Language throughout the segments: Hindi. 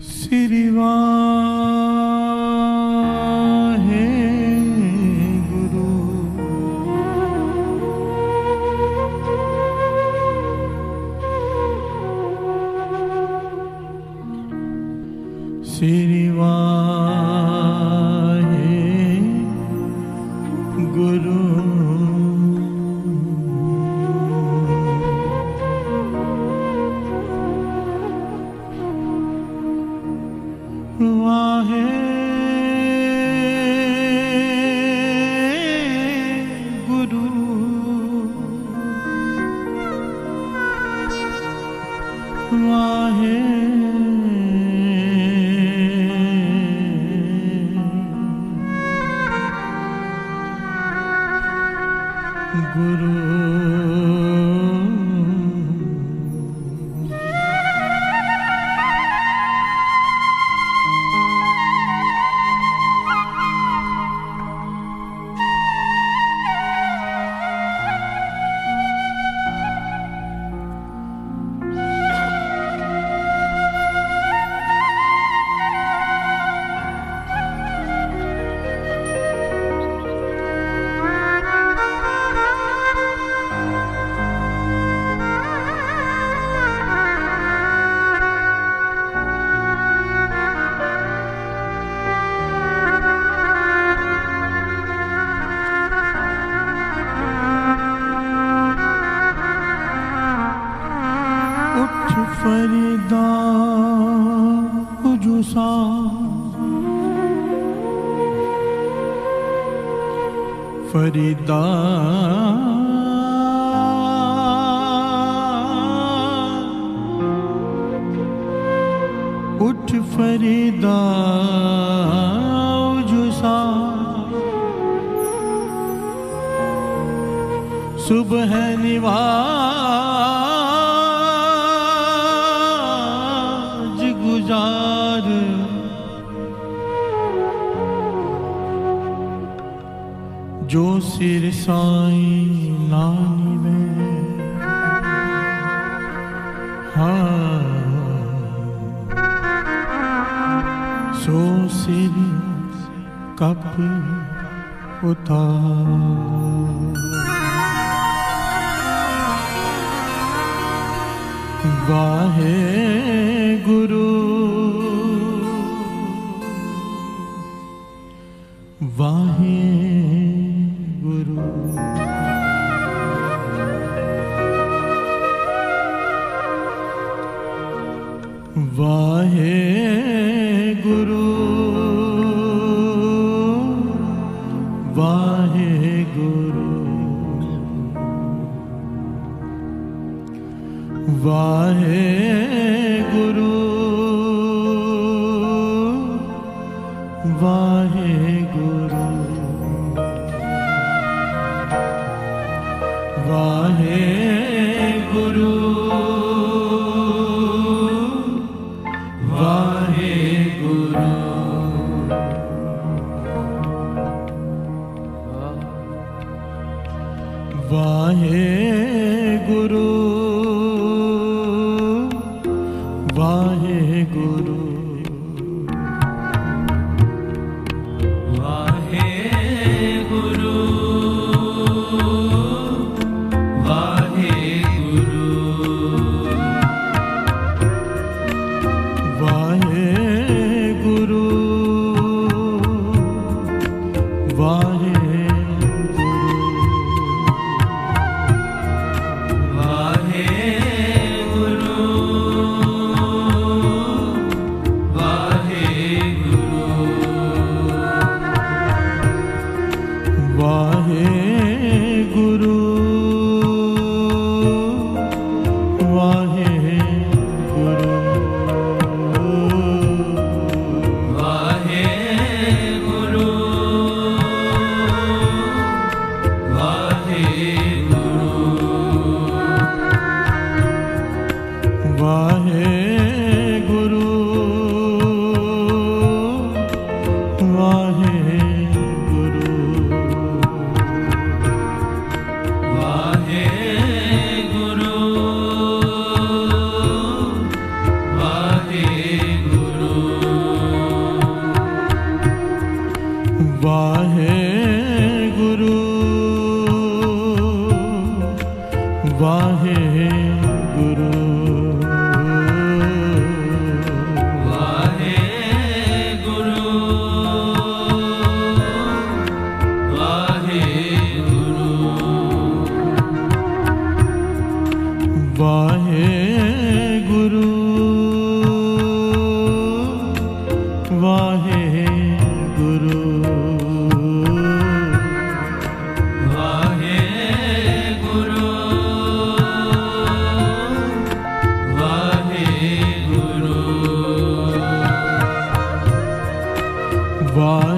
Sirivan.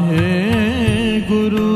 हे गुरु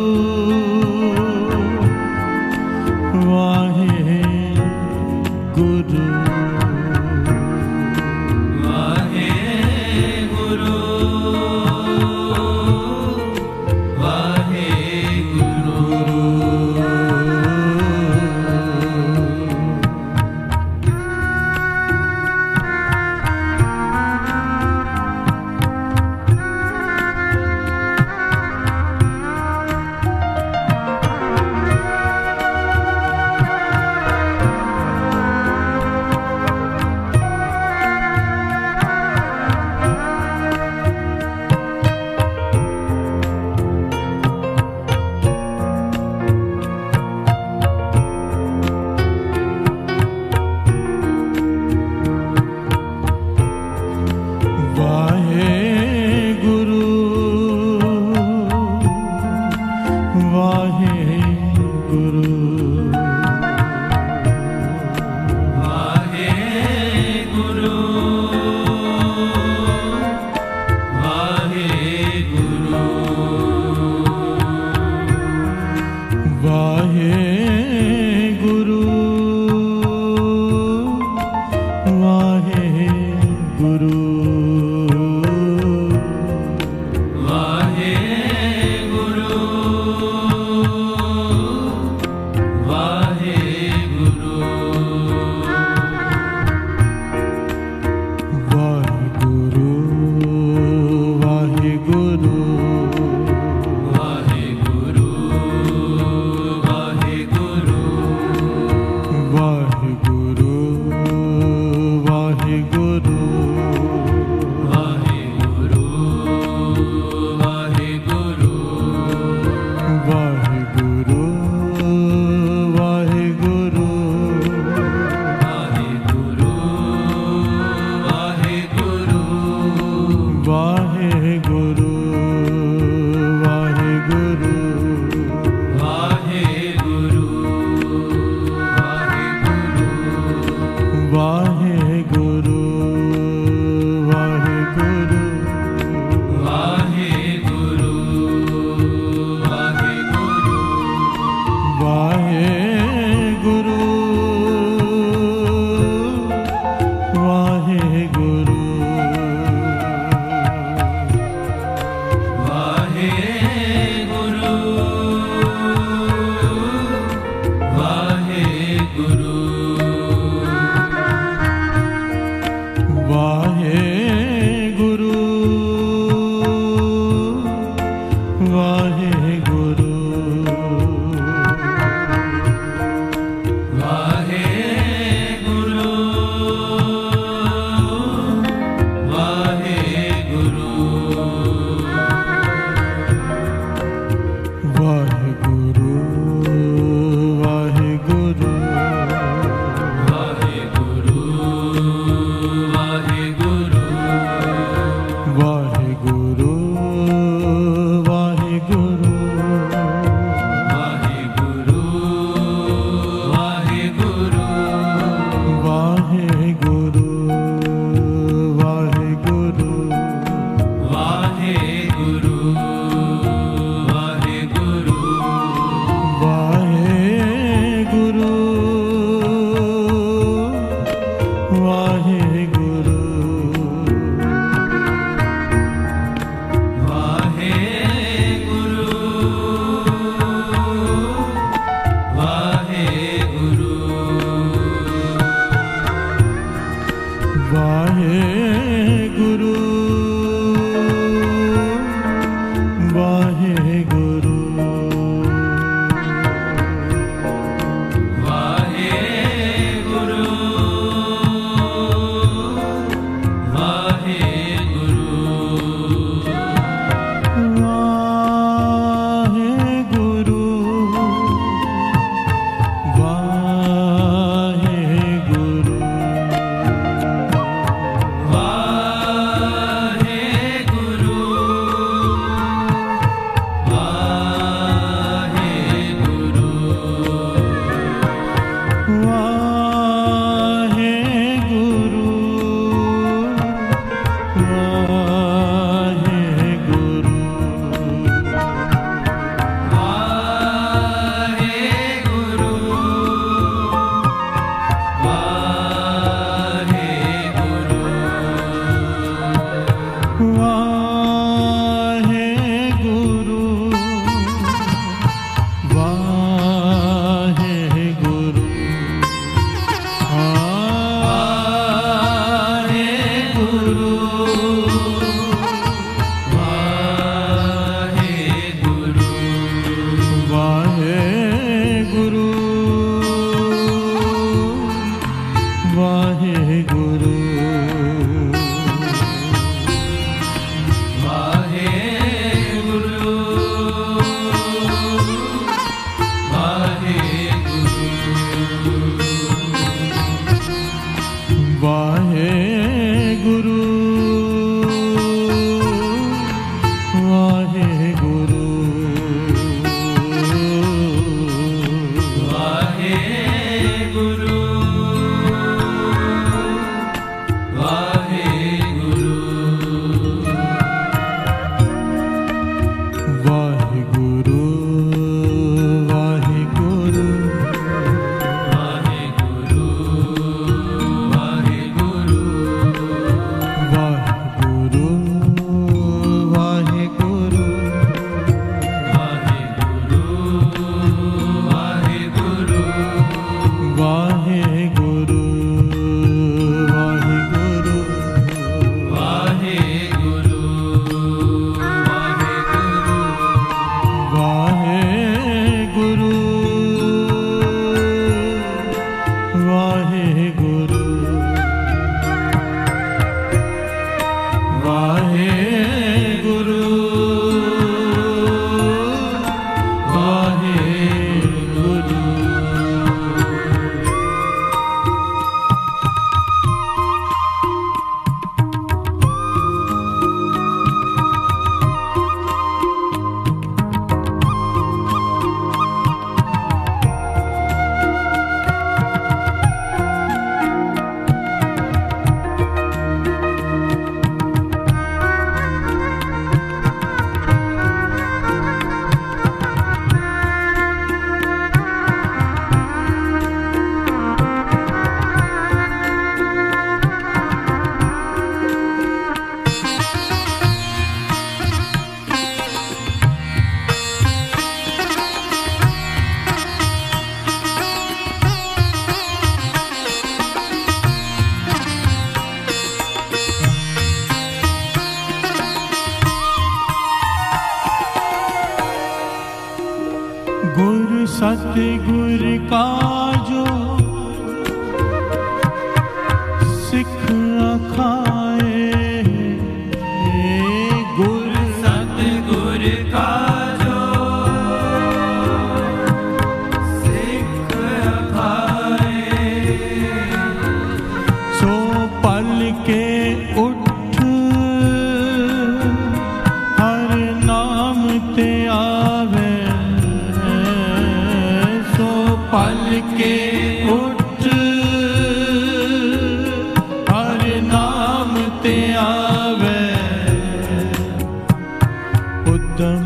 dum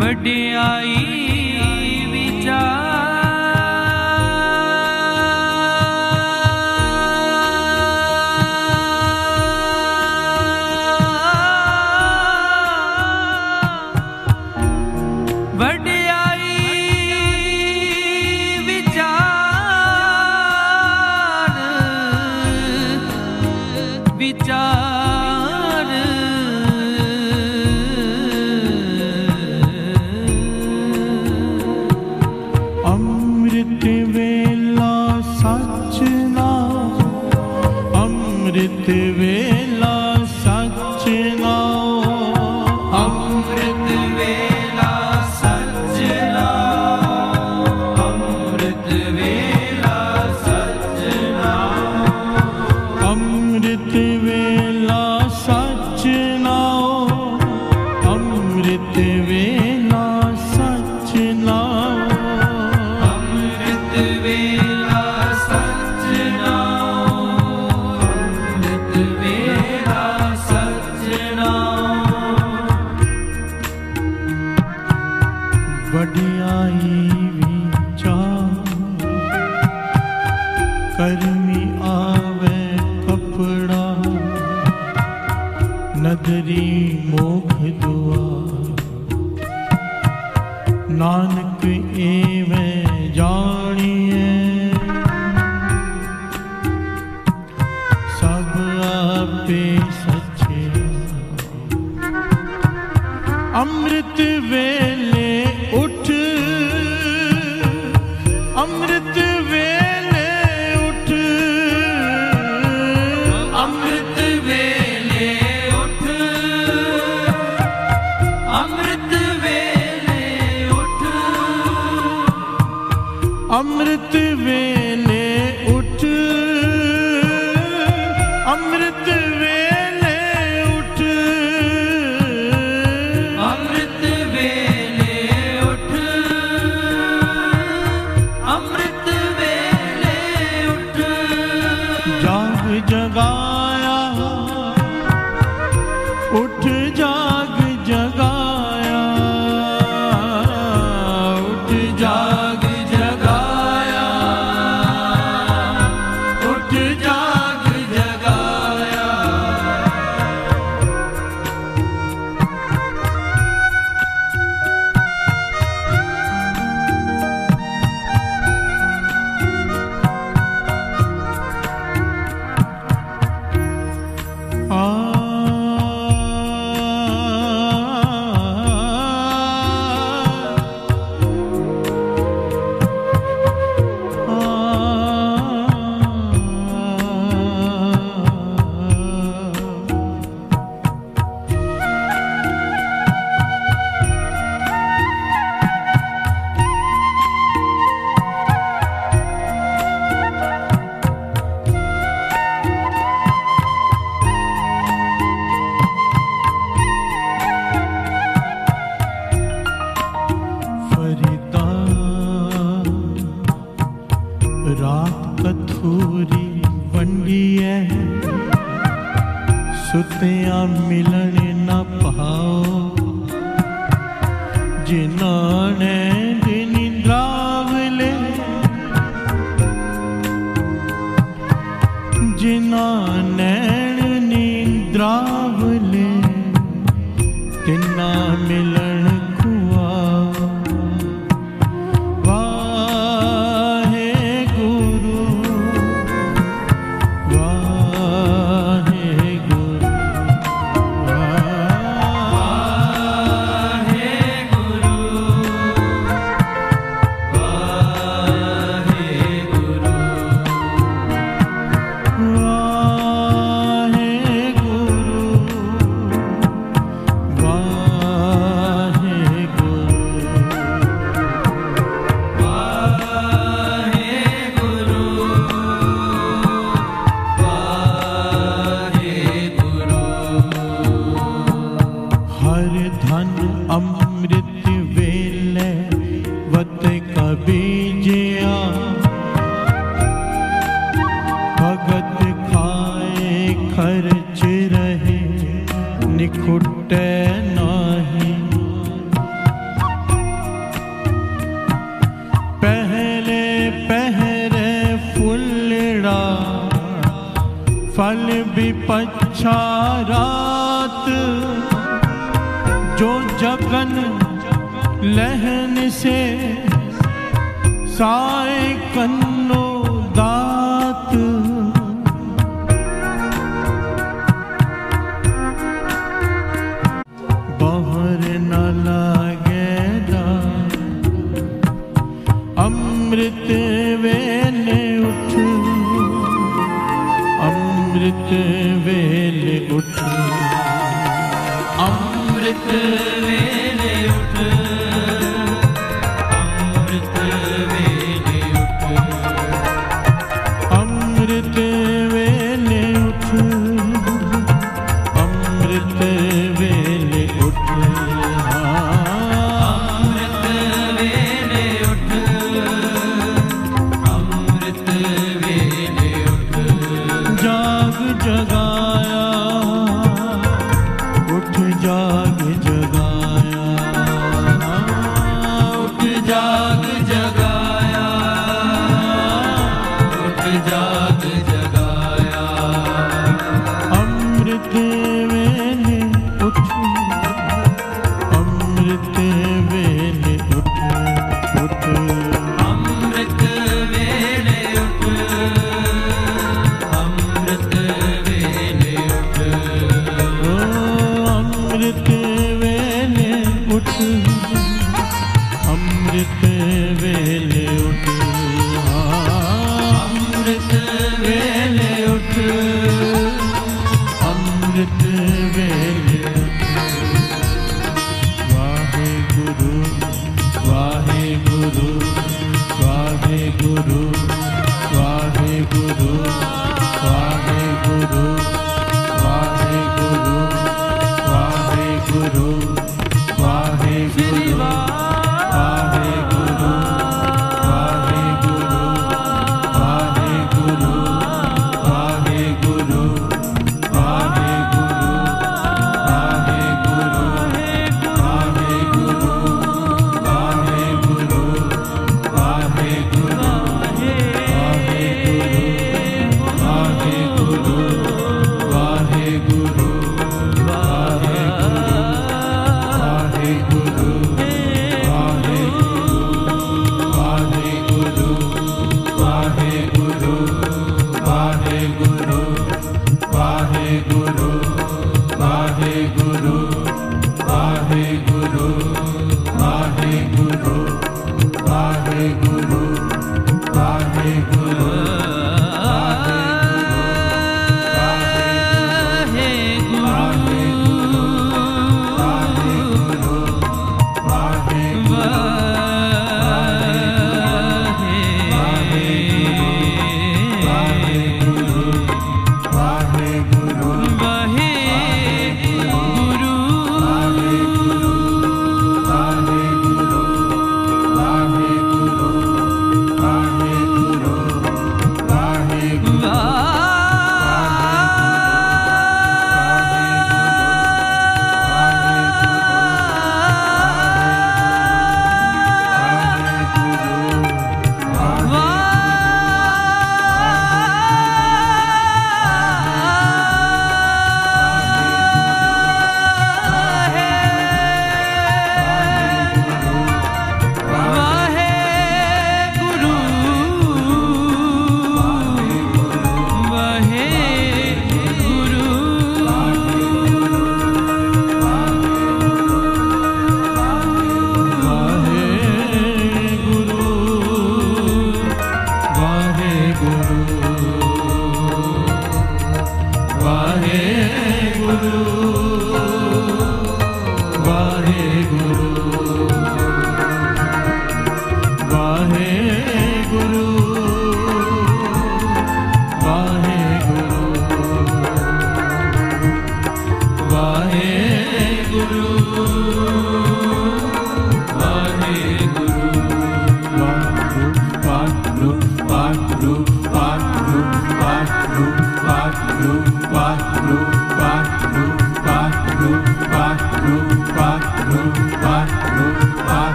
ਵਡਿਆਈ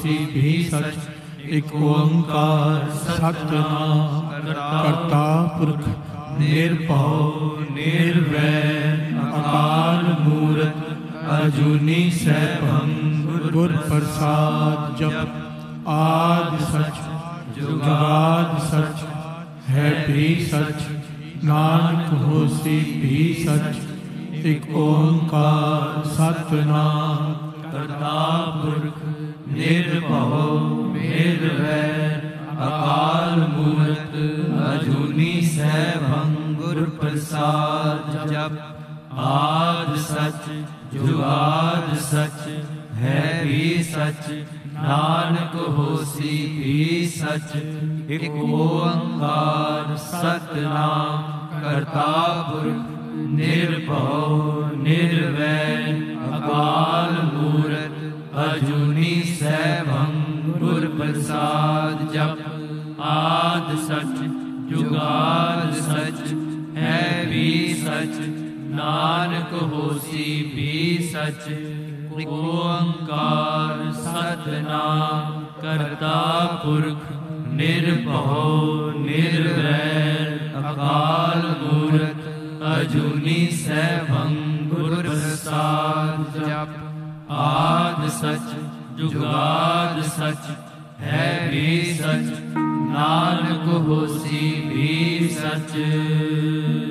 तुलसी भी सच, एक ओंकार सतना करता पुरख, निर्भव, निर्वैर, अकाल मूर्त, अर्जुनी सैभम गुर प्रसाद जप, आदि सच, जुगाद सच, है भी सच, नानक होसी भी सच, एक ओंकार सतना सच, नानक होसी भी सच। एक ओंकार सतनाम करता पुरुष निर्भव, निर्वैर, अकाल मूरत, अजूनी सैभं गुर प्रसाद जप। आद सच, जुगाल सच, है भी सच, नानक होसी भी सच। ओंकार सतना करता पुरख निर्भो निर्वैर अकाल मूर्त अजूनी सैभं गुर प्रसाद जप। आद सच, जुगाद सच, है भी सच, नानक होसी भी सच।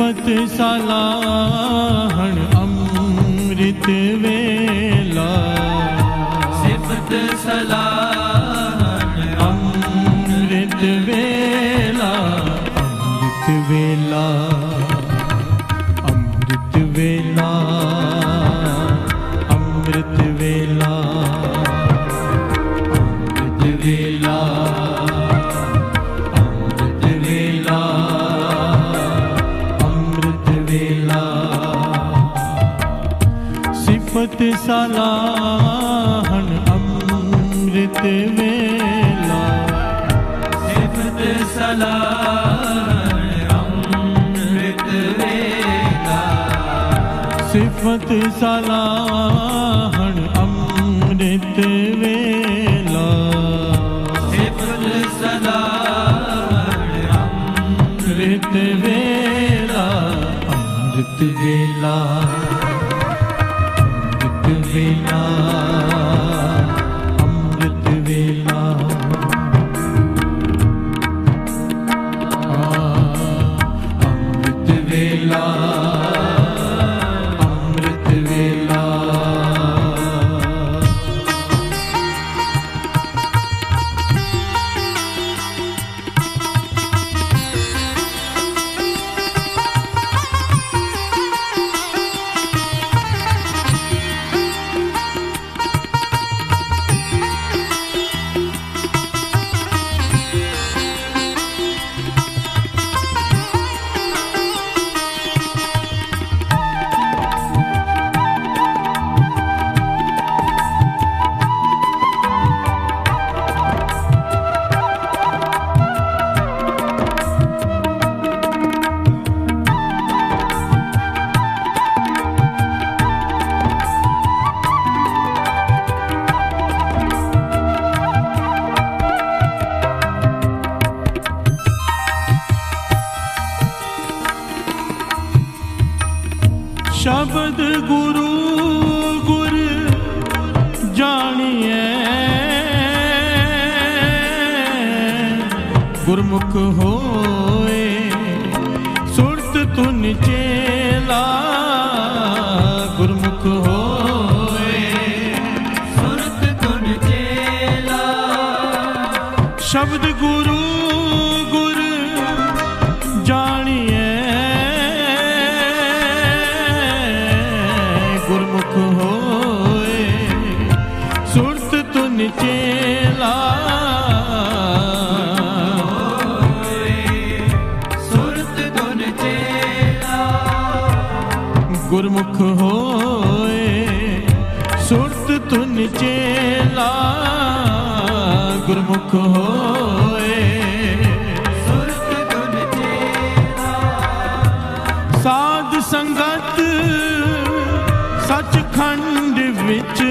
पत सलाहण अमृत वे ਅੰਮ੍ਰਿਤ ਸਲਾਹਣ ਅੰਮ੍ਰਿਤ ਵੇਲਾ। ਸੇ ਫੁੱਲ ਸਲਾਹਣ ਅੰਮ੍ਰਿਤ ਵੇਲਾ ਅੰਮ੍ਰਿਤ ਵੇਲਾ। ਮਨ ਚੇਲਾ ਸੁਰਤ ਗੁਣ ਚੇਲਾ ਗੁਰਮੁਖ ਹੋਏ, ਸੁਰਤ ਤੁਨ ਚੇਲਾ ਗੁਰਮੁਖ ਹੋਏ, ਸੁਰਤ ਤੁਨ ਚੇਲਾ ਸਾਧ ਸੰਗਤ ਸੱਚਖੰਡ ਵਿੱਚ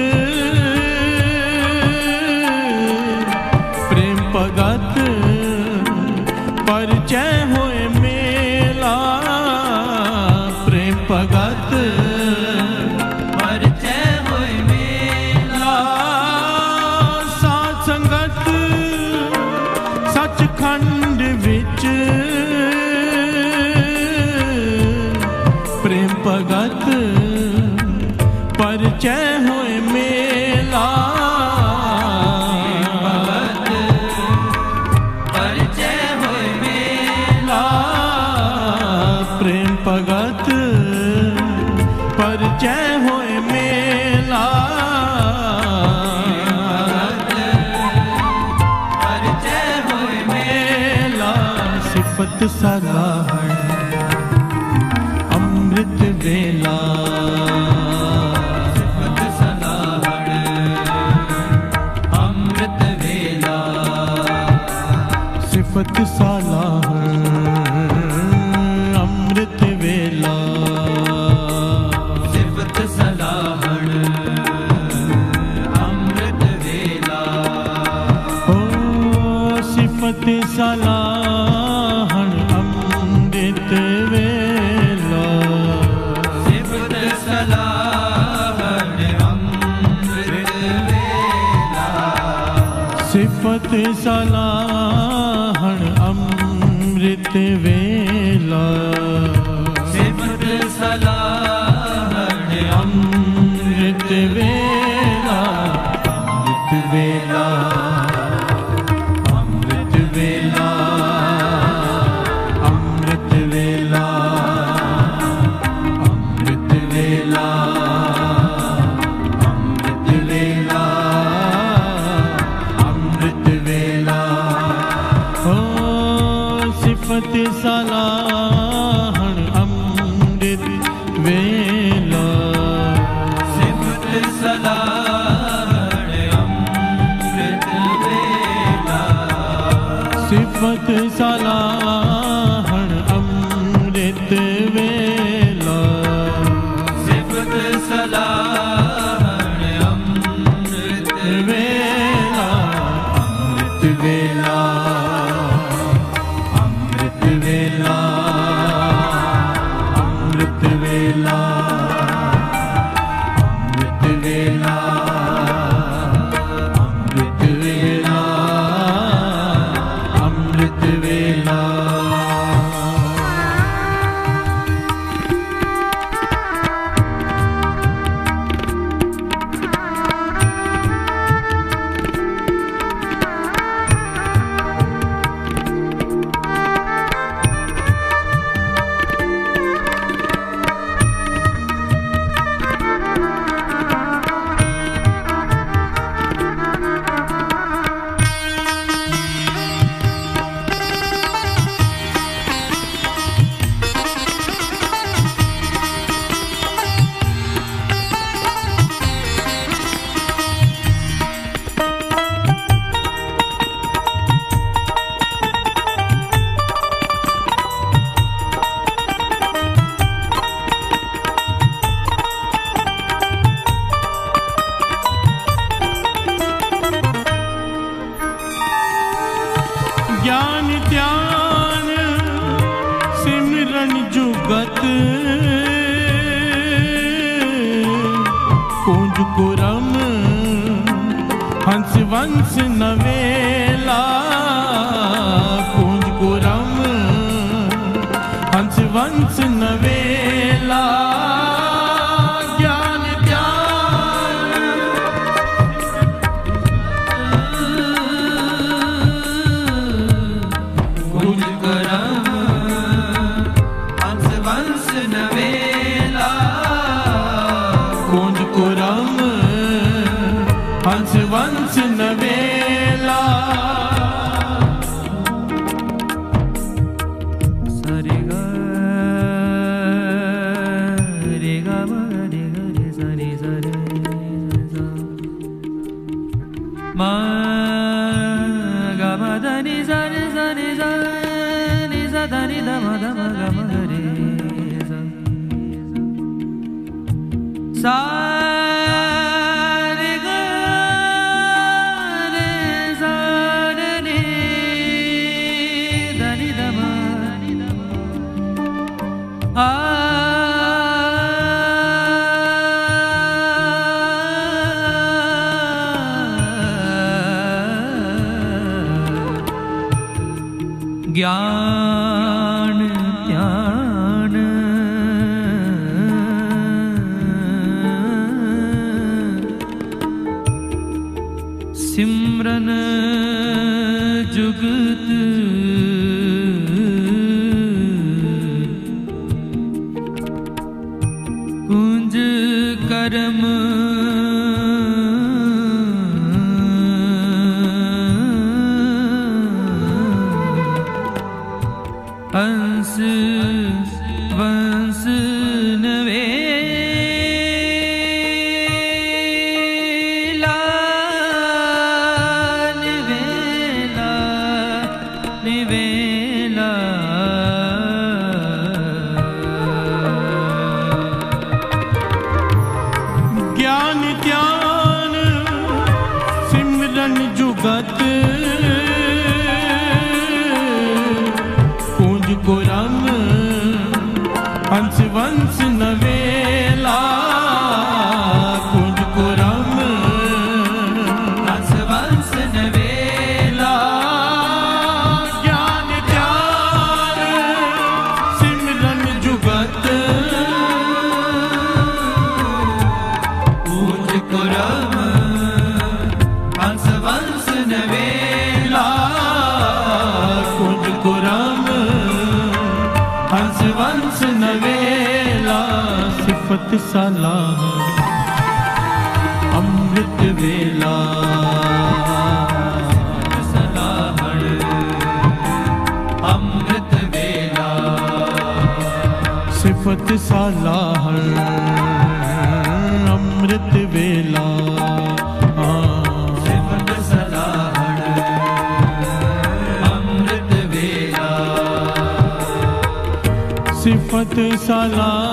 salam. ज्ञान अमृत सलाम अमृत वेला अमृत वेला सिफत सलाह अमृत वेला सिफत सलाह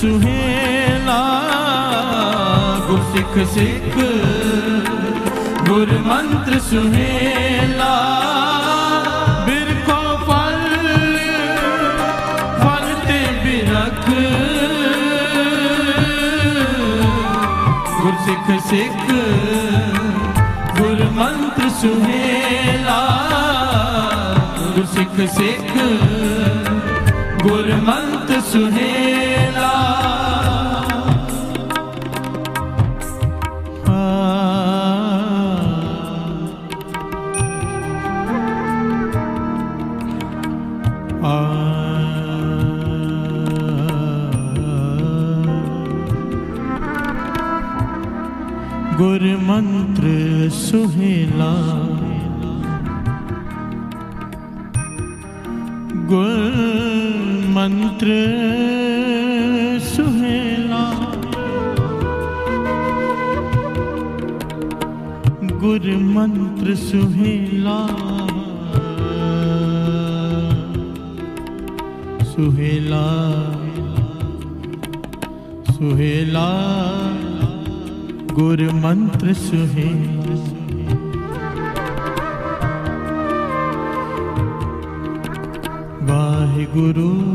ਸੁਹੇਲਾ ਗੁਰਸਿੱਖ ਸਿੱਖ। ਗੁਰਮੰਤਰ ਸੁਹੇਲਾ ਬਿਰਖੋ ਫਲ ਫਲ ਤੇ ਬਿਰਖ। ਗੁਰਸਿੱਖ ਸਿੱਖ, ਗੁਰਮੰਤਰ ਸੁਹੇਲਾ ਗੁਰਸਿੱਖ ਸਿੱਖ। ਗੁਰਮੰਤ ਸੁਹੇਲਾ मंत्र सुहेला। सुहेला। सुहेला। गुर मंत्र सुहेला वाहे गुरु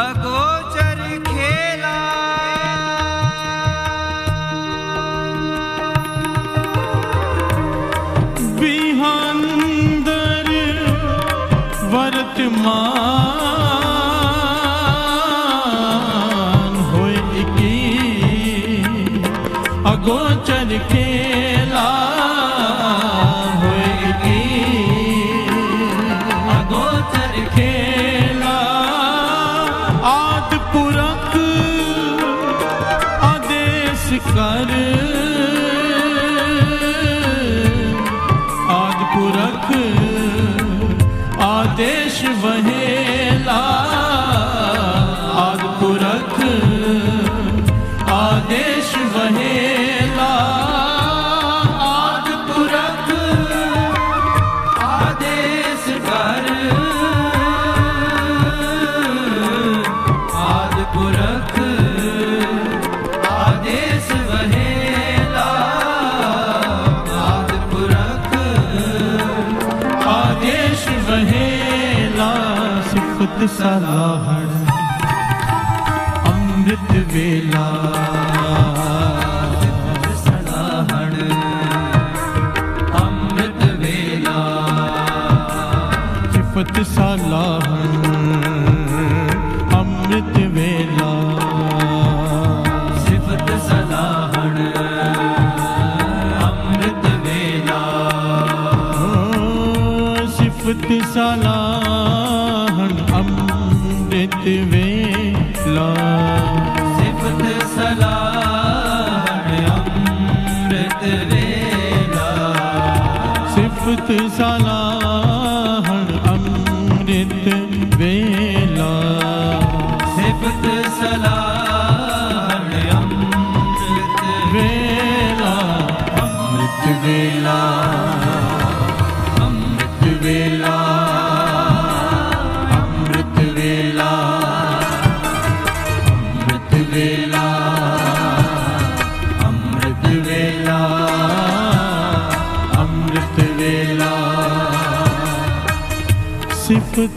अगोचर खेला। विहंदर वर्तमान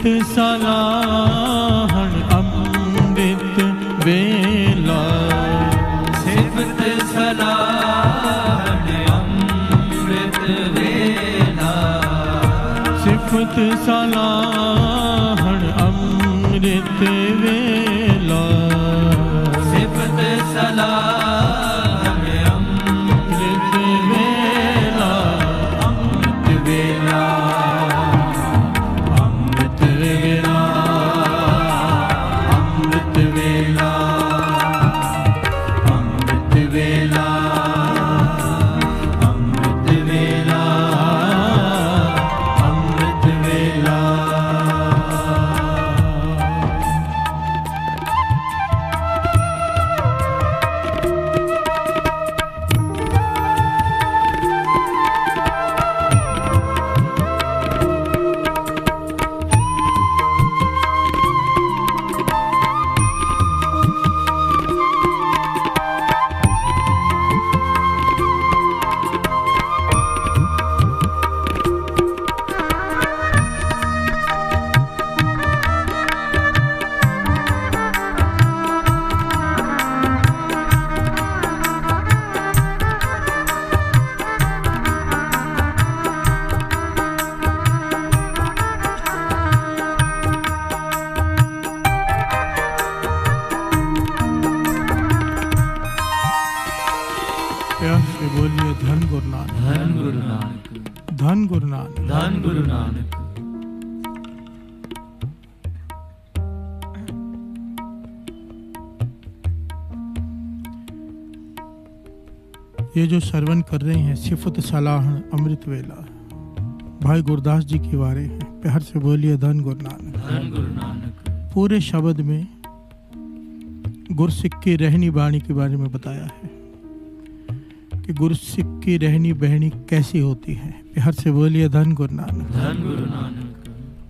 सिफत रहे हैं सिफत सलाहन अमृत वेला। भाई गुरदास जी की वारे हैं प्यार से बोलिए धन गुरु नानक। पूरे शब्द में गुरसिख की रहनी बाणी के बारे में बताया है कि गुरसिख की रहनी बहनी कैसी होती है। प्यार से बोलिए धन गुरु नानक।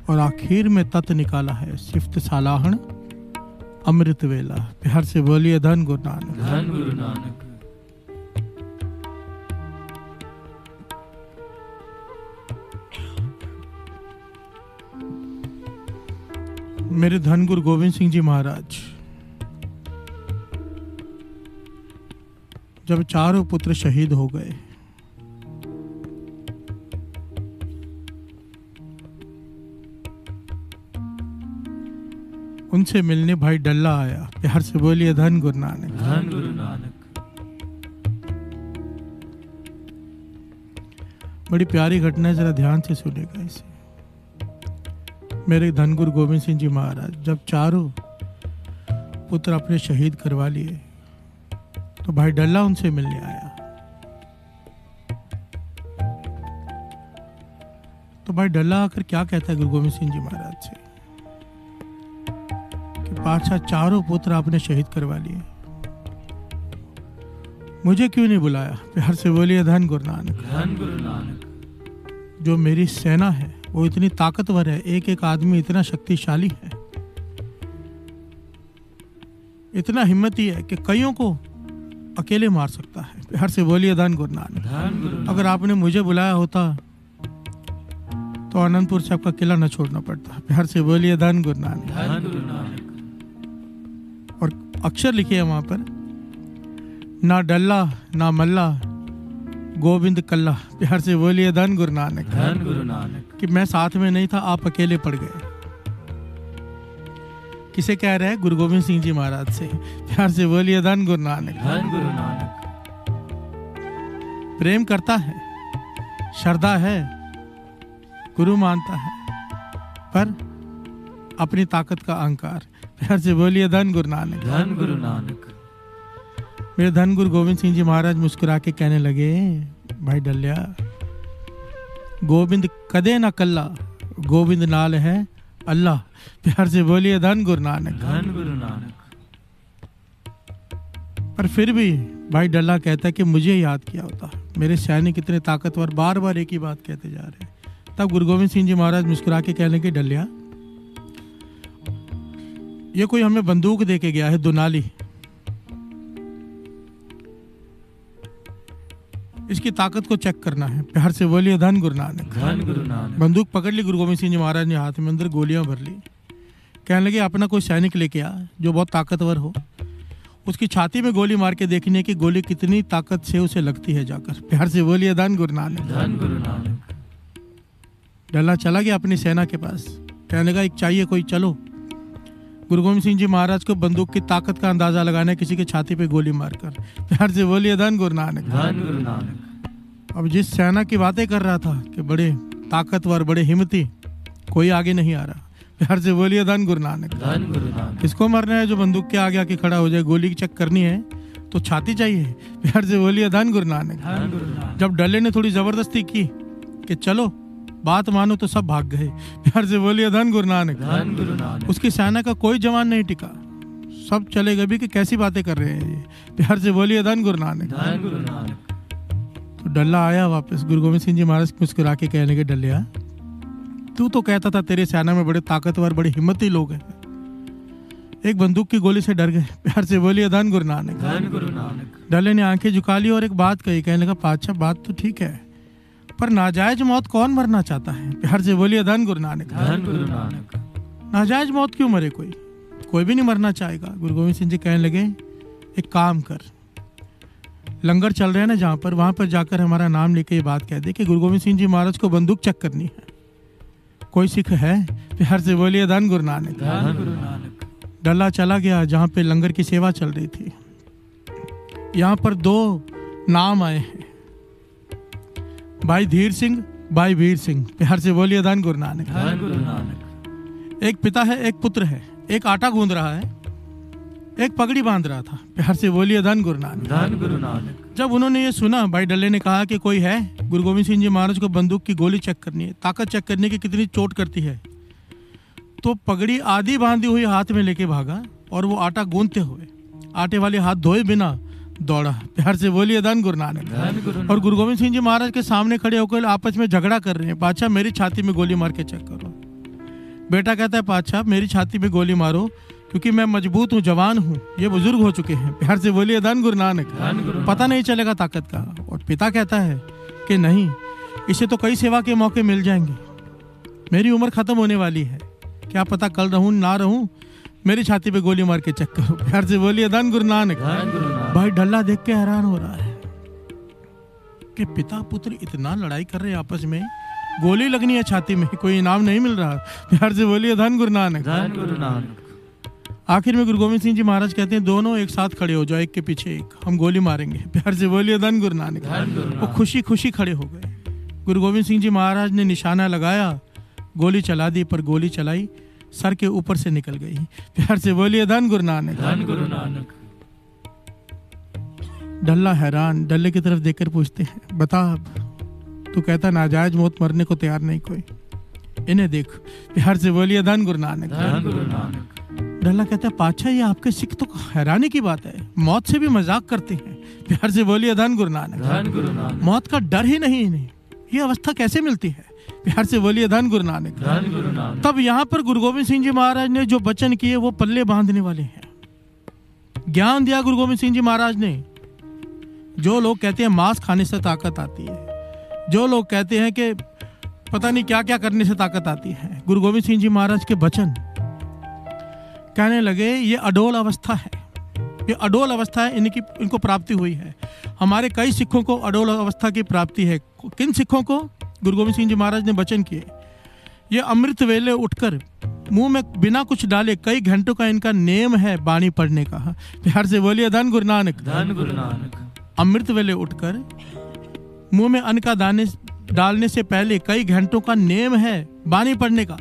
और आखिर में तत् निकाला है सिफ्त सालाहन अमृत वेला। प्यार से बोलिए धन गुरु नानक। धन गुरु नानक मेरे धन गुरु गोविंद सिंह जी महाराज जब चारों पुत्र शहीद हो गए उनसे मिलने भाई डल्ला आया प्यार से बोलिए धन गुरु नानक। धन गुरु नानक। बड़ी प्यारी घटना है जरा ध्यान से सुनेगा इसे। मेरे धन गुरु गोविंद सिंह जी महाराज जब चारों पुत्र अपने शहीद करवा लिए तो भाई डल्ला उनसे मिलने आया। तो भाई डल्ला आकर क्या कहता है गुरु गोविंद सिंह जी महाराज से? कि पातशाह चारों पुत्र आपने शहीद करवा लिए। मुझे क्यों नहीं बुलाया? प्यार से बोलिए धन गुरु नानक। धन गुरु नानक। जो मेरी सेना है वो इतनी ताकतवर है एक एक आदमी इतना शक्तिशाली है। इतना हिम्मती है कि कईयों को अकेले मार सकता है। प्यार से बोलिए धन गुरु नानक। अगर आपने मुझे बुलाया होता तो आनंदपुर से आपका किला न छोड़ना पड़ता। प्यार से बोलिए धन गुरु नानक। धन गुरु नानक। और अक्षर लिखे हैं वहाँ पर ना डल्ला ना मल्ला गोविंद कल्ला प्यार से बोलिए धन गुरु नानक। धन गुरु नानक। कि मैं साथ में नहीं था आप अकेले पड़ गए। किसे कह रहे हैं? गुरु गोविंद सिंह जी महाराज से। प्यार से बोलिए धन गुरु नानक। धन गुरु नानक। प्रेम करता है श्रद्धा है गुरु मानता है पर अपनी ताकत का अहंकार। प्यार से बोलिए धन गुरु नानक। धन गुरु नानक। मेरे धन गुरु गोविंद सिंह जी महाराज मुस्कुरा के कहने लगे भाई डल्या गोविंद कदे ना कल्ला गोविंद नाल है अल्लाह प्यार से बोलिए धन गुरु नानक। धन गुरु नानक। पर फिर भी भाई डल्ला कहता है कि मुझे याद किया होता मेरे सैनिक इतने ताकतवर बार बार एक ही बात कहते जा रहे हैं। तब गुरु गोविंद सिंह जी महाराज मुस्कुरा के कहने के डल्या ये कोई हमें बंदूक दे के गया है दुनाली इसकी ताकत को चेक करना है। प्यार से बोलिए धन गुरु नानक। धन गुरु नानक। बंदूक पकड़ ली गुरु गोविंद सिंह जी महाराज ने हाथ में अंदर गोलियाँ भर ली। कहने लगे अपना कोई सैनिक लेके आ जो बहुत ताकतवर हो। उसकी छाती में गोली मार के देखने की गोली कितनी ताकत से उसे लगती है जाकर। प्यार से बोलिए धन गुरु नानक। धन गुरु नानक। डल्ला चला गया अपनी सेना के पास। कहने लगा एक चाहिए कोई चलो। गुरु गोविंद सिंह जी महाराज को बंदूक की ताकत का अंदाज़ा लगाना है किसी की छाती पे गोली मारकर। प्यार से बोलिए धन गुरु नानक। धन गुरु नानक। अब जिस सेना की बातें कर रहा था कि बड़े ताकतवर बड़े हिम्मती कोई आगे नहीं आ रहा। प्यार से बोलिए धन गुरु नानक। धन गुरु नानक। किसको मरना है जो बंदूक के आगे आके खड़ा हो जाए गोली चेक करनी है तो छाती चाहिए। प्यार से बोलिए धन गुरु नानक। धन गुरु नानक। जब डल्ले ने थोड़ी ज़बरदस्ती की कि चलो बात मानो तो सब भाग गए। प्यार से बोलिए धन गुरु नानक। धन गुरु उसकी सेना का कोई जवान नहीं टिका। सब चले गए भी कि कैसी बातें कर रहे हैं ये। प्यार से बोलिए धन गुरु नानक। तो डल्ला आया वापस। गुरु गोविंद सिंह जी महाराज मुस्कुरा के कहने के डलिया तू तो कहता था तेरे सेना में बड़े ताकतवर बड़े हिम्मती लोग हैं। एक बंदूक की गोली से डर गए। प्यार से बोलिए धन गुरु नानक। धन गुरु नानक। डल्ले ने आँखें झुका ली और एक बात कही। कहने लगा पातशाह बात तो ठीक है। पर नाजायज मौत कौन मरना चाहता है? प्यार से बोलिए धन गुरु नानक। धन गुरु नानक। नाजायज मौत क्यों मरे कोई? कोई भी नहीं मरना चाहेगा। गुरु गोविंद सिंह जी कहने लगे एक काम कर। लंगर चल रहे हैं ना जहाँ पर वहाँ पर जाकर हमारा नाम लेके ये बात कह दे कि गुरु गोविंद सिंह जी महाराज को बंदूक चेक करनी है। कोई सिख है? प्यार से बोलिए धन गुरु नानक। धन गुरु नानक। डल्ला चला गया जहाँ पे लंगर की सेवा चल रही थी। यहाँ पर दो नाम आए हैं। भाई धीर सिंह भाई वीर सिंह। प्यार से बोलिए धन गुरु नानक। एक पिता है एक पुत्र है। एक आटा गूंद रहा है एक पगड़ी बाँध रहा था। प्यार से बोलिए धन गुरु नानक। धन गुरु नानक। जब उन्होंने ये सुना भाई डल्ले ने कहा कि कोई है गुरु गोविंद सिंह जी महाराज को बंदूक की गोली चेक करनी है ताकत चेक करने की कितनी चोट करती है तो पगड़ी आधी बांधी हुई हाथ में लेके भागा और वो आटा गूंदते हुए आटे वाले हाथ धोए बिना दौड़ा। प्यार से बोलिए धन गुरु नानक। और गुरु गोविंद सिंह जी महाराज के सामने खड़े होकर आपस में झगड़ा कर रहे हैं। पाछा मेरी छाती में गोली मार के चेक करो। बेटा कहता है पाछा मेरी छाती में गोली मारो क्योंकि मैं मज़बूत हूँ जवान हूँ। ये बुज़ुर्ग हो चुके हैं। प्यार से बोलिए धन गुरु नानक। पता नहीं चलेगा ताकत का। और पिता कहता है कि नहीं इसे तो कई सेवा के मौके मिल जाएँगे। मेरी उम्र खत्म होने वाली है। क्या पता कल रहूँ ना रहूँ मेरी छाती पे गोली मार के चेक करो। प्यार से बोलिए धन गुरु नानक। भाई डल्ला देख के हैरान हो रहा है कि पिता पुत्र इतना लड़ाई कर रहे हैं आपस में। गोली लगनी है छाती में कोई इनाम नहीं मिल रहा। प्यार से बोलिए धन गुरु नानक। धन गुरु नानक। आखिर में गुरु गोविंद सिंह जी महाराज कहते हैं दोनों एक साथ खड़े हो जाओ एक के पीछे एक। हम गोली मारेंगे। प्यार से बोलिए धन गुरु नानक। वो खुशी खुशी खड़े हो गए। गुरु गोविंद सिंह जी महाराज ने निशाना लगाया गोली चला दी पर गोली चलाई। सर के ऊपर से निकल गई। प्यार से बोलिए धन गुरु नानक। धन गुरु नानक। डल्ला हैरान डल्ले की तरफ़ देखकर पूछते हैं बता अब तू कहता नाजायज मौत मरने को तैयार नहीं कोई। इन्हें देख प्यार से बोलिए धन गुरु नानक। धन गुरु नानक। डल्ला कहता है पाछा ये आपके सिख तो हैरानी की बात है। मौत से भी मज़ाक करते हैं। प्यार से बोलिए धन गुरु नानक। धन गुरु नानक। मौत का डर ही नहीं इन्हें। ये अवस्था कैसे मिलती है? प्यार से बोलिए धन गुरु नानक। धन गुरु नानक। तब यहाँ पर गुरु गोविंद सिंह जी महाराज ने जो वचन किए वो पल्ले बांधने वाले हैं। ज्ञान दिया गुरु गोविंद सिंह जी महाराज ने। जो लोग कहते हैं मांस खाने से ताकत आती है। जो लोग कहते हैं कि पता नहीं क्या क्या करने से ताकत आती है। गुरु गोविंद सिंह जी महाराज के वचन कहने लगे ये अडोल अवस्था है। ये अडोल अवस्था है इनकी इनको प्राप्ति हुई है। हमारे कई सिखों को अडोल अवस्था की प्राप्ति है। किन सिखों को? गुरु गोविंद सिंह जी महाराज ने वचन किए। ये अमृत वेले उठकर मुँह में बिना कुछ डाले कई घंटों का इनका नेम है बाणी पढ़ने का। प्यार से बोलिए धन गुरु नानक। धन गुरु नानक। अमृत वेले उठकर मुँह में अन्न का दाने डालने से पहले कई घंटों का नेम है बाणी पढ़ने का।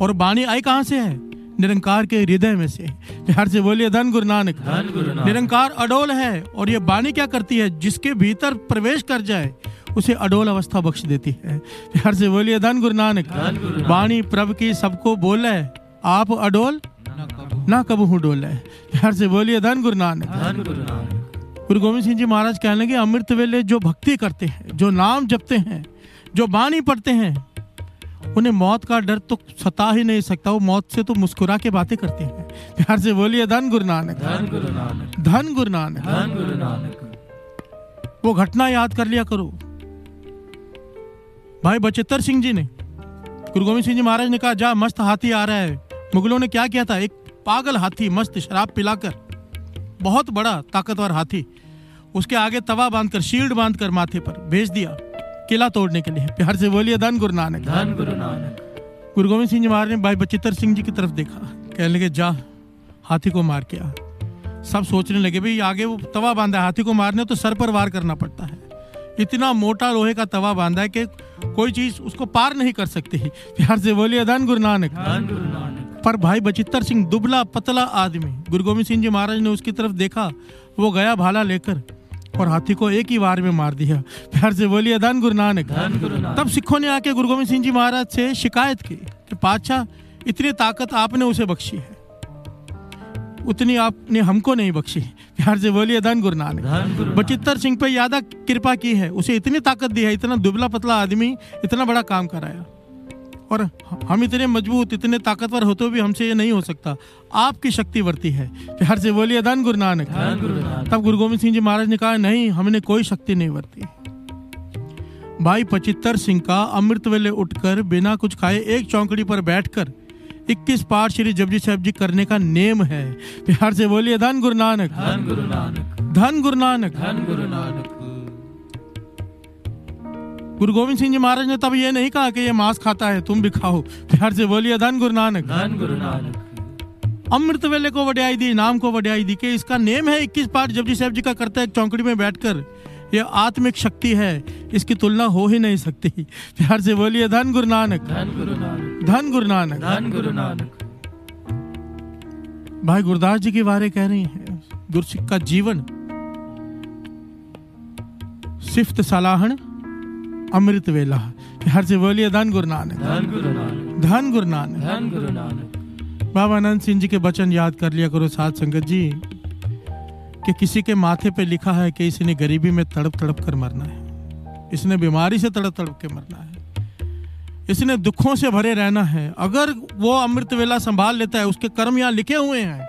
और बाणी आई कहाँ से है? निरंकार के हृदय में से। प्यार से बोलिए धन गुरु नानक। धन गुरु नानक। निरंकार अडोल है। और ये बाणी क्या करती है? जिसके भीतर प्रवेश कर जाए उसे अडोल अवस्था बख्श देती है। प्यार से बोलिए धन गुरु नानक गुरु प्रभ की सबको बोले आप अडोल ना कबू। हूँ डोले। प्यार से बोलिए धन गुरु नानक। गुरु गोविंद सिंह जी महाराज कहने लगे अमृत वेले जो भक्ति करते हैं जो नाम जपते हैं जो बाणी पढ़ते हैं उन्हें मौत का डर तो सता ही नहीं सकता वो मौत से तो मुस्कुरा के बातें करते हैं। प्यार से बोलिए धन गुरु नानक। धन गुरु नानक। धन गुरु नानक। धन गुरु नानक। वो घटना याद कर लिया करो। भाई बचित्तर सिंह जी ने। गुरु गोविंद सिंह जी महाराज ने कहा जा मस्त हाथी आ रहा है। मुगलों ने क्या किया था? एक पागल हाथी मस्त शराब पिलाकर। बहुत बड़ा ताकतवर हाथी। उसके आगे तवा बांधकर शील्ड बांधकर माथे पर भेज दिया किला तोड़ने के लिए। प्यार से बोलिए धन गुरु नानक। धन गुरु नानक। गुरु गोविंद सिंह जी महाराज ने भाई बचित्तर सिंह जी की तरफ़ देखा। कहने लगे जा हाथी को मार के आ। सब सोचने लगे भाई आगे वो तवा बांधा है हाथी को मारने तो सर पर वार करना पड़ता है। इतना मोटा लोहे का तवा बांधा है कि कोई चीज़ उसको पार नहीं कर सकती। प्यार से बोलिए धन गुरु नानक। पर भाई बचित्तर सिंह दुबला पतला आदमी गुरु गोविंद सिंह जी महाराज ने उसकी तरफ़ देखा वो गया भाला लेकर और हाथी को एक ही वार में मार दिया। प्यार से बोलिए धन गुरु नानक। धन गुरु नानक। तब सिखों ने आके गुरु गोविंद सिंह जी महाराज से शिकायत की कि पातशाह इतनी ताकत आपने उसे बख्शी है। उतनी आपने हमको नहीं बख्शी। प्यार से बोलिए धन गुरु नानक। बचित्तर सिंह पे ज़्यादा कृपा की है। उसे इतनी ताकत दी है इतना दुबला पतला आदमी इतना बड़ा काम कराया। और हम इतने मज़बूत इतने ताकतवर होते भी हमसे ये नहीं हो सकता। आपकी शक्ति वर्ती है। प्यार से बोलिए धन गुरु नानक। धन गुरु नानक। तब गुरु गोविंद सिंह जी महाराज ने कहा नहीं हमने कोई शक्ति नहीं वर्ती। भाई पचित्तर सिंह का अमृत वेले उठकर बिना कुछ खाए एक चौकड़ी पर बैठकर 21 पाठ श्री जपजी साहब जी करने का नेम है। प्यार से बोलिए धन गुरु नानक। धन गुरु नानक। धन गुरु नानक। धन गुरु नानक। गुरु गोविंद सिंह जी महाराज ने तब ये नहीं कहा कि ये मांस खाता है तुम भी खाओ। प्यार से बोलिए धन गुरु नानक। धन गुरु नानक। अमृत वेले को वड्याई दी नाम को वड्याई दी के इसका नेम है 21 पाठ जपजी साहब जी का करता है चौकड़ी में बैठकर। ये आत्मिक शक्ति है। इसकी तुलना हो ही नहीं सकती। प्यार से बोलिए धन गुरु नानक। धन गुरु नानक। धन गुरु नानक। धन गुरु नानक। भाई गुरुदास जी की बारे कह रही हैं। गुरसिख का जीवन। सिफ्त सलाहन अमृत वेला। प्यार से बोलिए धन गुरु नानक। धन गुरु नानक। धन गुरु नानक। धन गुरु नानक। बाबा आनंद सिंह जी के वचन याद कर लिया करो साथ संगत जी। कि किसी के माथे पे लिखा है कि इसने गरीबी में तड़प तड़प कर मरना है। इसने बीमारी से तड़प तड़प के मरना है। इसने दुखों से भरे रहना है। अगर वो अमृत वेला संभाल लेता है, उसके कर्म यहाँ लिखे हुए हैं।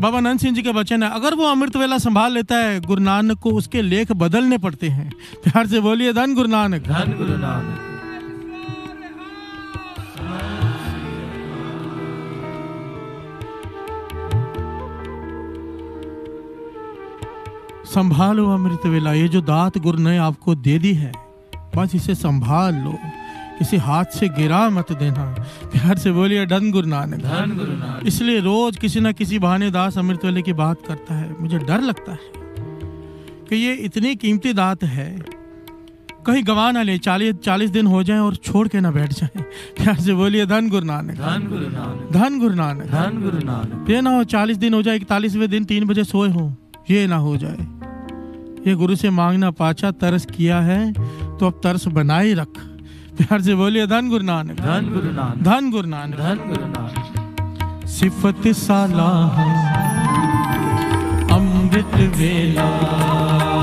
बाबा नंद सिंह जी के वचन है, अगर वो अमृत वेला संभाल लेता है, गुरु नानक को उसके लेख बदलने पड़ते हैं। प्यार से बोलिए, धन गुरु नानक। धन गुरु नानक। संभालो अमृत वेला। ये जो दात गुरु ने आपको दे दी है बस इसे संभाल लो। किसी हाथ से गिरा मत देना। प्यार से बोलिए डन गुरु नानक। धन गुरु नानक। इसलिए रोज किसी ना किसी बहाने दास अमृत वेले की बात करता है। मुझे डर लगता है कि ये इतनी कीमती दात है। कहीं गवा ना ले चालीस चालीस दिन हो जाए और छोड़ के ना बैठ जाए। प्यार से बोलिए धन गुरु नानक। धन गुरु नानक। धन गुरु नानक। धन गुरु नानक। ये ना हो चालीस दिन हो जाए इकतालीसवें दिन तीन बजे सोए हो। ये ना हो जाए। ये गुरु से मांगना पाचा तरस किया है तो अब तरस बनाए रख। प्यार से बोलिए धन गुरु नानक। धन गुरु नानक। धन गुरु नानक। धन गुरु नानक। सिफत साला अमृत वेला।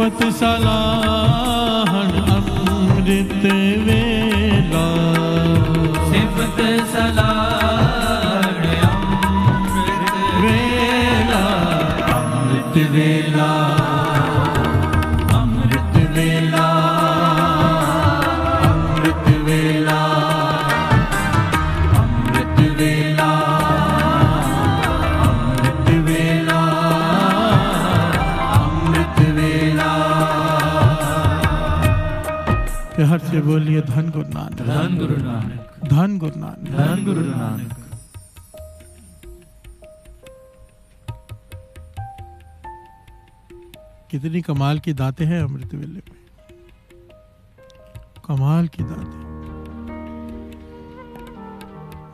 सिफत सलाह अमृत वेला। सिफत सलाहड़ अमृत वेला। अमृत वेला। से बोलिए धन गुरु नानक धन गुरु नानक धन गुरु नानक धन गुरु नानक कितनी कमाल की दाते हैं अमृत वेले में। कमाल की दाते।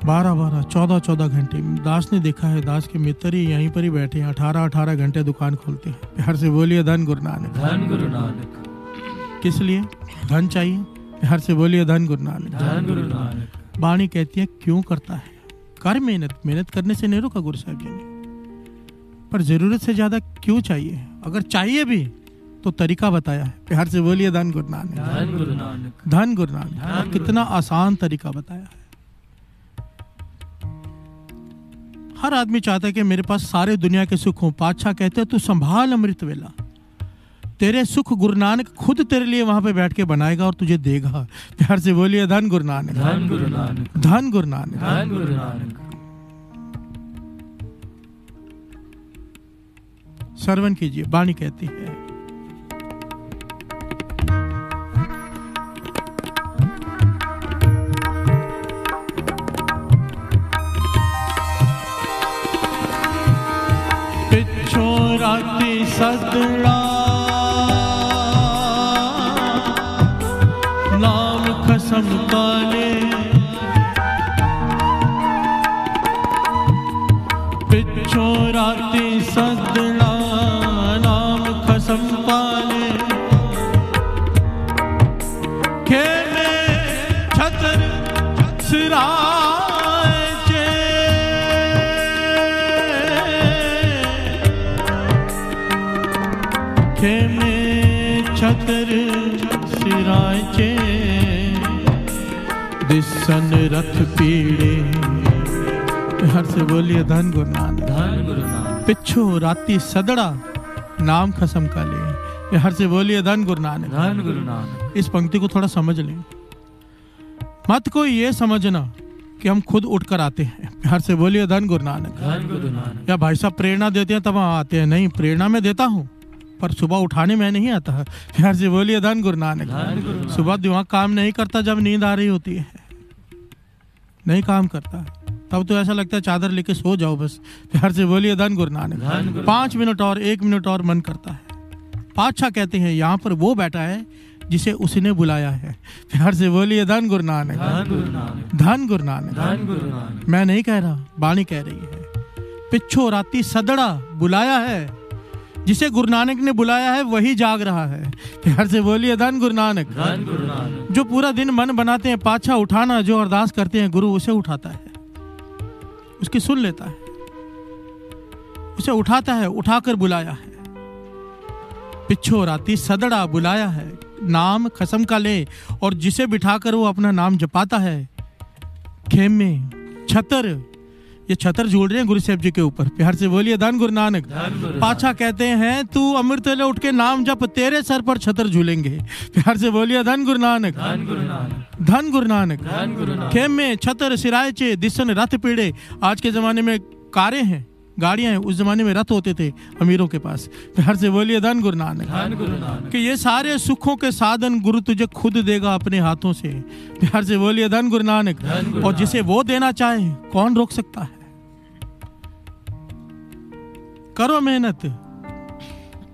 बारह बारह चौदह चौदह घंटे। दास ने देखा है दास के मित्र ही यहीं पर ही बैठे हैं अठारह अठारह घंटे दुकान खोलते हैं। प्यार से बोलिए धन गुरु नानक धन गुरु नानक किस लिए? धन चाहिए? प्यार से बोलिए धन गुरु नानक धन गुरु नानक। वाणी कहती है क्यों करता है? कर मेहनत मेहनत करने से नहीं रोका गुरु साहब जी ने। पर ज़रूरत से ज़्यादा क्यों चाहिए? अगर चाहिए भी तो तरीका बताया है। प्यार से बोलिए धन गुरु नानक धन गुरु नानक। कितना आसान तरीका बताया है। हर आदमी चाहता है कि मेरे पास सारे दुनिया के सुख हो। पातशाह कहते हैं तू संभाल अमृत वेला। तेरे सुख गुरु नानक खुद तेरे लिए वहाँ पे बैठ के बनाएगा और तुझे देगा। प्यार से बोलिए धन गुरु नानक। धन गुरु नानक। धन गुरु नानक। धन गुरु नानक। श्रवण कीजिए वाणी कहती है। पिछों राती सदड़ा खसम काले पिछों राती रथ पीड़े। हर से बोलिए धन गुरु नानक। धन गुरु नानक। पिछो राती सदड़ा नाम खसम का ले हर से बोलिए धन गुरु नानक। धन गुरु नानक। इस पंक्ति को थोड़ा समझ लें। मत कोई ये समझना कि हम खुद उठ कर आते हैं। प्यार से बोलिए धन गुरु नानक। धन गुरु नानक। या भाई साहब प्रेरणा देते हैं तब हम आते हैं। नहीं प्रेरणा में देता हूँ पर सुबह उठाने में नहीं आता। है प्यार से बोलिए धन गुरु नानक। धन गुरु नानक। सुबह दिमाग काम नहीं करता जब नींद आ रही होती है। नहीं काम करता तब तो ऐसा लगता है चादर लेके सो जाओ बस। प्यार से बोलिए धन गुरु नानक। पाँच मिनट और एक मिनट और मन करता है। पातशाह कहते हैं यहाँ पर वो बैठा है जिसे उसने बुलाया है। प्यार से बोलिए धन गुरु नानक। धन गुरु नानक। धन गुरु नानक। धन गुरु नानक। मैं नहीं कह रहा बाणी कह रही है। पिछो राती सदड़ा बुलाया है। जिसे गुरु नानक ने बुलाया है वही जाग रहा है। प्यार से बोलिए धन गुरु नानक। धन गुरु नानक। जो पूरा दिन मन बनाते हैं पाछा उठाना जो अरदास करते हैं गुरु उसे उठाता है। उसकी सुन लेता है। उसे उठाता है उठाकर बुलाया है। पिछो राती सदड़ा बुलाया है नाम खसम का ले और जिसे बिठाकर वो अपना नाम जपाता है खेमे छतर ये छतर झूल रहे हैं गुरु साहब जी के ऊपर। प्यार से बोलिए धन गुरु नानक। पाछा कहते हैं तू अमृत ले उठ के नाम जप तेरे सर पर छतर झूलेंगे। प्यार से बोलिए धन गुरु नानक। धन गुरु नानक। खेमे छतर सिरायचे दिसन रथ पीड़े। आज के जमाने में कारें हैं गाड़ियाँ हैं। उस जमाने में रथ होते थे अमीरों के पास। प्यार से बोलिए धन गुरु नानक। धन गुरु नानक। कि ये सारे सुखों के साधन गुरु तुझे खुद देगा अपने हाथों से। प्यार से बोलिए धन गुरु नानक। और जिसे वो देना चाहे कौन रोक सकता है? करो मेहनत।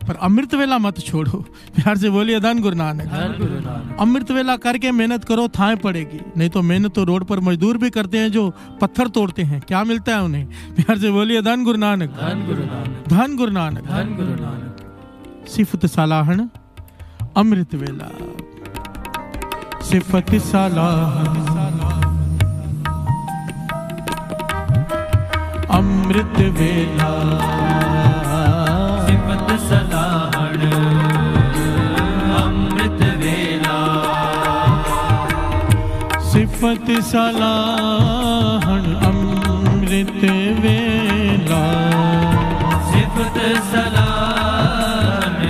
पर अमृत वेला मत छोड़ो। प्यार से बोलिए धन गुरु नानक। अमृत वेला करके मेहनत करो थाए पड़ेगी। नहीं तो मेहनत तो रोड पर मजदूर भी करते हैं जो पत्थर तोड़ते हैं। क्या मिलता है उन्हें? प्यार से बोलिए धन गुरु नानक। धन गुरु नानक। धन गुरु नानक। धन गुरु नानक। सिफत सलाहन अमृत वेला। सिफत सलाहन। अमृत वेला। सिमत सलाहण अमृत वेला। सिफत सलाहन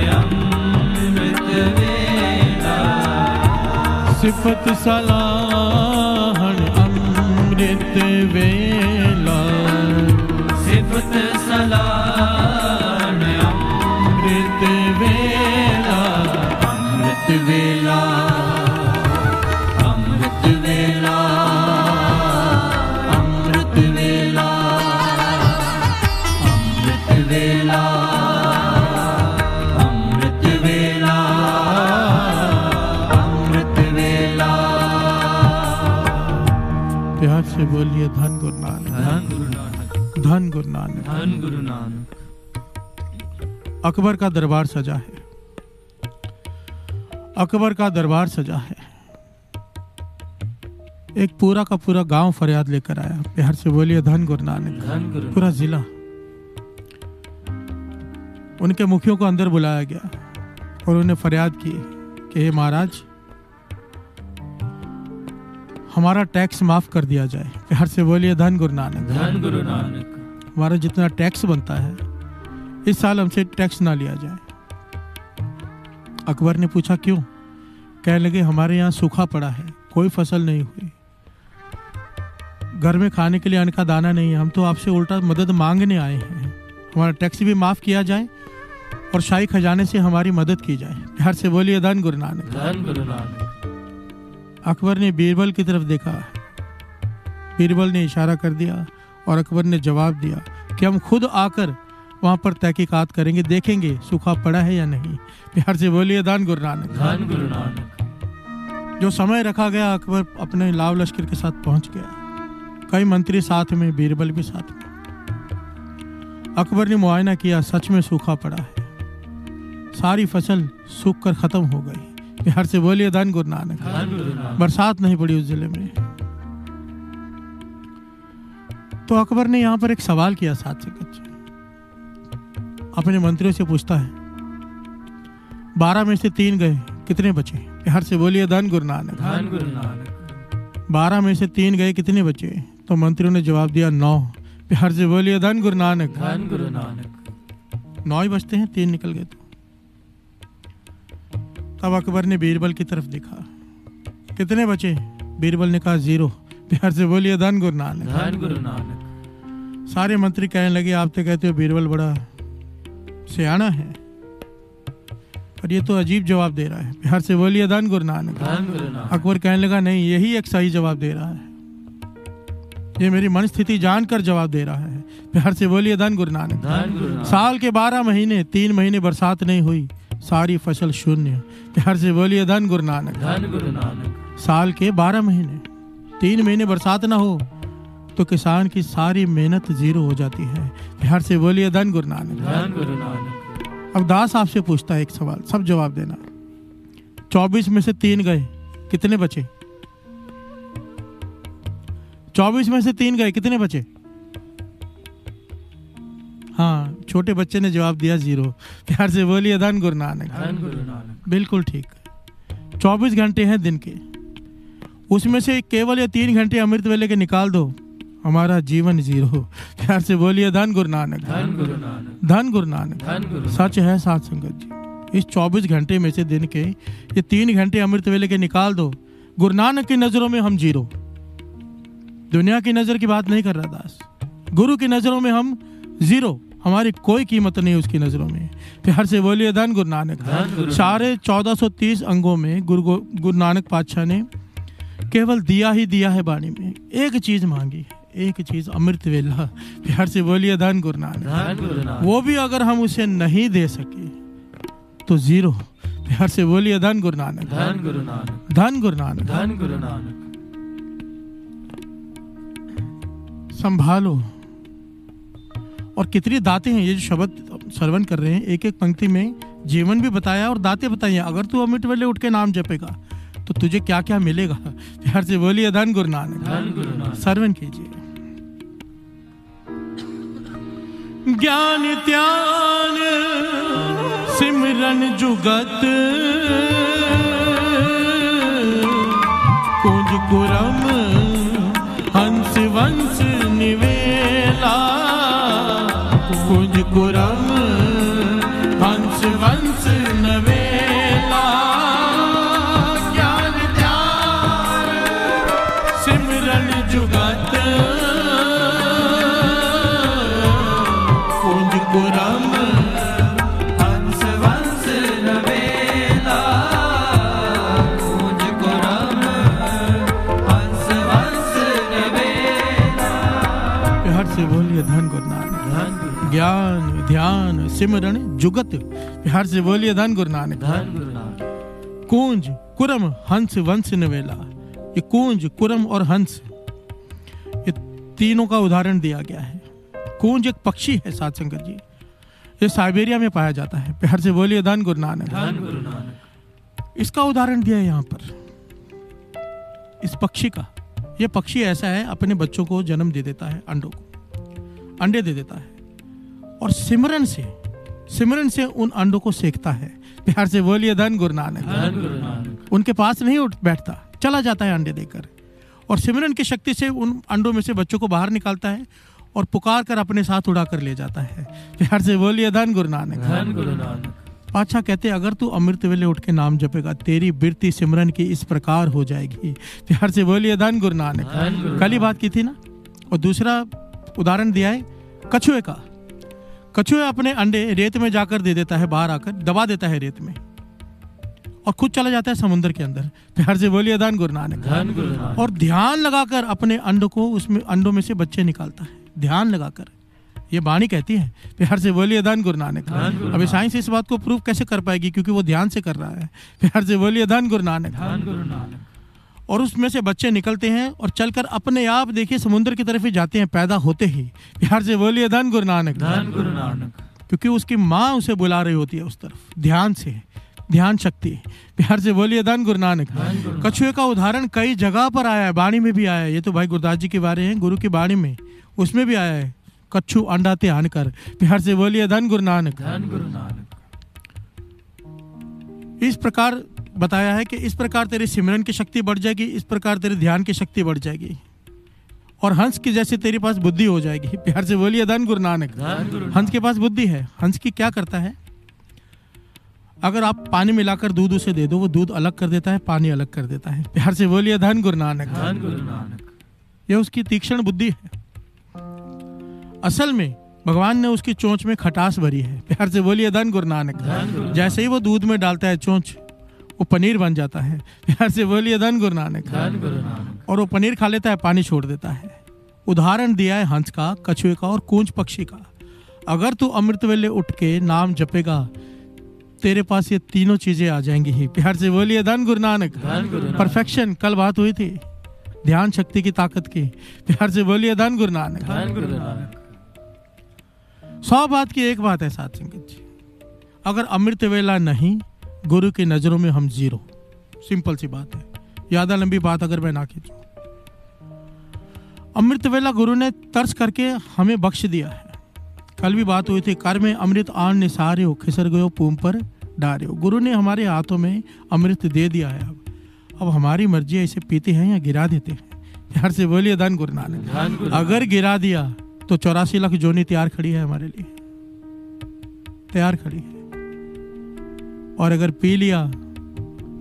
अमृत वेला। सिफत सलाहण अमृत वेला। सिफत सलाहन अमृत वेला अमृत वेला अमृत वेला अमृत वेला अमृत वेला अमृत वेला अमृत वेला। प्यार से बोलिए धन गुरु नानक। धन गुरु नानक। धन गुरु नानक। धन गुरु नानक। अकबर का दरबार सजा है। अकबर का दरबार सजा है। एक पूरा का पूरा गाँव फरियाद लेकर आया। बिहार से बोलिए धन गुरु नानक। पूरा जिला। उनके मुखियों को अंदर बुलाया गया और उन्हें फरियाद की कि हे महाराज हमारा टैक्स माफ़ कर दिया जाए। बिहार से बोलिए धन गुरु नानक। धन गुरु नानक। हमारा जितना टैक्स बनता है इस साल हमसे टैक्स ना लिया जाए। अकबर ने पूछा क्यों? कहने लगे हमारे यहाँ सूखा पड़ा है कोई फ़सल नहीं हुई। घर में खाने के लिए अन्न का दाना नहीं है हम तो आपसे उल्टा मदद मांगने आए हैं। हमारा टैक्स भी माफ़ किया जाए और शाही खजाने से हमारी मदद की जाए। प्यार से बोलिए धन गुरु नानक। धन गुरु नानक। अकबर ने बीरबल की तरफ़ देखा। बीरबल ने इशारा कर दिया और अकबर ने जवाब दिया कि हम खुद आकर वहाँ पर तहकीकात करेंगे देखेंगे सूखा पड़ा है या नहीं। प्यार से बोलिए दान गुरु नानक। धन गुरु नानक। जो समय रखा गया अकबर अपने लाव लश्कर के साथ पहुँच गया। कई मंत्री साथ में बीरबल भी साथ में। अकबर ने मुआयना किया सच में सूखा पड़ा है। सारी फ़सल सूख कर खत्म हो गई। बिहार से बोलिए दान गुरु नानक। धन गुरु नानक। बरसात नहीं पड़ी उस ज़िले में। तो अकबर ने यहाँ पर एक सवाल किया साथ से कच्चे अपने मंत्रियों से पूछता है बारह में से तीन गए कितने बचे? बिहार से बोलिए धन गुरु नानक। धन गुरु नानक। बारह में से तीन गए कितने बचे? तो मंत्रियों ने जवाब दिया नौ। बिहार से बोलिए धन गुरु नानक। धन गुरु नानक। नौ ही बचते हैं तीन निकल गए तो। तब अकबर ने बीरबल की तरफ़ देखा। कितने बचे? बीरबल ने कहा ज़ीरो। प्यार से बोलिए धन गुरु नानक। धन गुरु नानक। सारे मंत्री कहने लगे आप तो कहते हो बीरबल बड़ा सियाना है। पर ये तो अजीब जवाब दे रहा है। बिहार से बोलिए धन गुरु नानक। अकबर कहने लगा नहीं यही एक सही जवाब दे रहा है। ये मेरी मन स्थिति जानकर जवाब दे रहा है। बिहार से बोलिए धन गुरु नानक। साल के बारह महीने तीन महीने बरसात नहीं हुई। सारी फ़सल शून्य। बिहार से बोलिए धन गुरु नानक। साल के बारह महीने तीन महीने बरसात ना हो। तो किसान की सारी मेहनत ज़ीरो हो जाती है। बिहार से बोलिए धन गुरु नानक। धन गुरु नानक। अब दास आपसे पूछता है एक सवाल सब जवाब देना। चौबीस में से तीन गए कितने बचे? चौबीस में से तीन गए कितने बचे? हाँ छोटे बच्चे ने जवाब दिया ज़ीरो। प्यार से बोलिए धन गुरु नानक। धन गुरु नानक। बिल्कुल ठीक। चौबीस घंटे हैं दिन के। उसमें से केवल ये तीन घंटे अमृत वेले के निकाल दो। हमारा जीवन ज़ीरो। प्यार से बोलिए धन गुरु नानक। धन गुरु नानक। धन गुरु नानक। सच है सात संगत जी। इस 24 घंटे में से दिन के ये तीन घंटे अमृत वेले के निकाल दो। गुरु नानक की नज़रों में हम ज़ीरो। दुनिया की नज़र की बात नहीं कर रहा दास। गुरु की नज़रों में हम ज़ीरो। हमारी कोई कीमत नहीं उसकी नज़रों में। प्यार से बोलिए धन गुरु नानक। सारे चौदह सौ तीस अंगों में गुरु गुरु नानक पातशाह ने केवल दिया ही दिया है बाणी में। एक चीज़ मांगी है। एक चीज़ अमृत वेला प्यार से बोलिए धन गुरु नानक। वो भी अगर हम उसे नहीं दे सके तो ज़ीरो। प्यार से बोलिए धन गुरु नानक। धन गुरु नानक। धन गुरु नानक। धन गुरु नानक। संभालो। और कितनी दाते हैं ये जो शब्द श्रवण कर रहे हैं एक एक पंक्ति में जीवन भी बताया और दाते बताइए अगर तू अमृत वेले उठ के नाम जपेगा तो तुझे क्या क्या मिलेगा? प्यार से बोलिए धन गुरु नानक। धन गुरु नानक। श्रवण कीजिए। ज्ञान त्यान सिमरन जुगत कुंज कुरम हंस वंश निवेला कुंज कुरम हंस वंश नवेला सिमरन जुगत प्यार से बोलिए धन गुरु नानक धन गुरु नानक कुंज कुरम हंस वंश नवेला ये कुंज कुरम और हंस ये तीनों का उदाहरण दिया गया है कुंज एक पक्षी है सात संगत जी ये साइबेरिया में पाया जाता है प्यार से बोलिए धन गुरु नानक धन गुरु नानक इसका उदाहरण दिया है यहाँ पर इस पक्षी का ये पक्षी ऐसा है अपने बच्चों को जन्म दे देता है अंडों को अंडे दे देता है और सिमरन से सिमरन से उन अंडों को सेकता है। प्यार से बोलिए धन गुरु नानक। उनके पास नहीं उठ बैठता चला जाता है अंडे देकर। और सिमरन की शक्ति से उन अंडों में से बच्चों को बाहर निकालता है और पुकार कर अपने साथ उड़ा कर ले जाता है। प्यार से बोलिए धन गुरु नानक। पाछा कहते अगर तू अमृत वेले उठ के नाम जपेगा तेरी बिरती सिमरन की इस प्रकार हो जाएगी। प्यार से बोलिए धन गुरु नानक। कल ही बात की थी ना? और दूसरा उदाहरण दिया है कछुए का। कछुए अपने अंडे रेत में जाकर दे देता है बाहर आकर दबा देता है रेत में और खुद चला जाता है समुद्र के अंदर। प्यार से बोलिए धन गुरु नानक। और ध्यान लगाकर अपने अंडों को उसमें अंडों में से बच्चे निकालता है। ध्यान लगाकर। ये बाणी कहती है प्यार से बोलिए धन गुरु नानक। अभी साइंस इस बात को प्रूव कैसे कर पाएगी? क्योंकि वो ध्यान से कर रहा है। प्यार से बोलिए धन गुरु नानक। धन गुरु नानक। और उसमें से बच्चे निकलते हैं और चलकर अपने आप देखिए समुद्र की तरफ़ ही जाते हैं पैदा होते ही। प्यार से बोलिए धन गुरु नानक। धन गुरु नानक। क्योंकि उसकी माँ उसे बुला रही होती है उस तरफ़। ध्यान से ध्यान शक्ति। प्यार से बोलिए धन गुरु नानक। कछुए का उदाहरण कई जगह पर आया है बाणी में भी आया है। ये तो भाई गुरुदास जी के बारे हैं गुरु की बाणी में। उसमें भी आया है कच्छू अंडा त्यान कर। प्यार से बोलिए धन गुरु नानक। धन गुरु नानक। इस प्रकार बताया है कि इस प्रकार तेरी सिमरन की शक्ति बढ़ जाएगी इस प्रकार तेरे ध्यान की शक्ति बढ़ जाएगी। और हंस की जैसे तेरे पास बुद्धि हो जाएगी। प्यार से बोलिए धन गुरु नानक। हंस के पास बुद्धि है। हंस की क्या करता है? अगर आप पानी मिलाकर दूध उसे दे दो वो दूध अलग कर देता है पानी अलग कर देता है। प्यार से बोलिए धन गुरु नानक। धन गुरु नानक। यह उसकी तीक्ष्ण बुद्धि है। असल में भगवान ने उसकी चोंच में खटास भरी है। प्यार से बोलिए धन गुरु नानक। जैसे ही वो दूध में डालता है चोंच वो पनीर बन जाता है। प्यार से बोलिए धन गुरु नानक और वो पनीर खा लेता है पानी छोड़ देता है। उदाहरण दिया है हंस का कछुए का और कूंज पक्षी का। अगर तू अमृत वेले उठ के नाम जपेगा तेरे पास ये तीनों चीज़ें आ जाएँगी ही। प्यार से बोलिए धन गुरु नानक। परफेक्शन कल बात हुई थी। ध्यान शक्ति की ताकत की। प्यार से बोलिए धन गुरु नानक। धन गुरु नानक। सौ बात की एक बात है साथ संगत जी। अगर अमृत वेला नहीं गुरु की नज़रों में हम ज़ीरो। सिंपल सी बात है। ज़्यादा लंबी बात अगर मैं ना खींचू। अमृत वेला गुरु ने तर्स करके हमें बख्श दिया है। कल भी बात हुई थी कर में अमृत आन निसारे हो खिसर गयो पूम पर डारे हो। गुरु ने हमारे हाथों में अमृत दे दिया है अब। अब हमारी मर्ज़ी है इसे पीते हैं या गिरा देते हैं। प्यार से बोलिए धन गुरु नानक। अगर गिरा दिया तो चौरासी लाख जोनी तैयार खड़ी है हमारे लिए। तैयार खड़ी है। और अगर पी लिया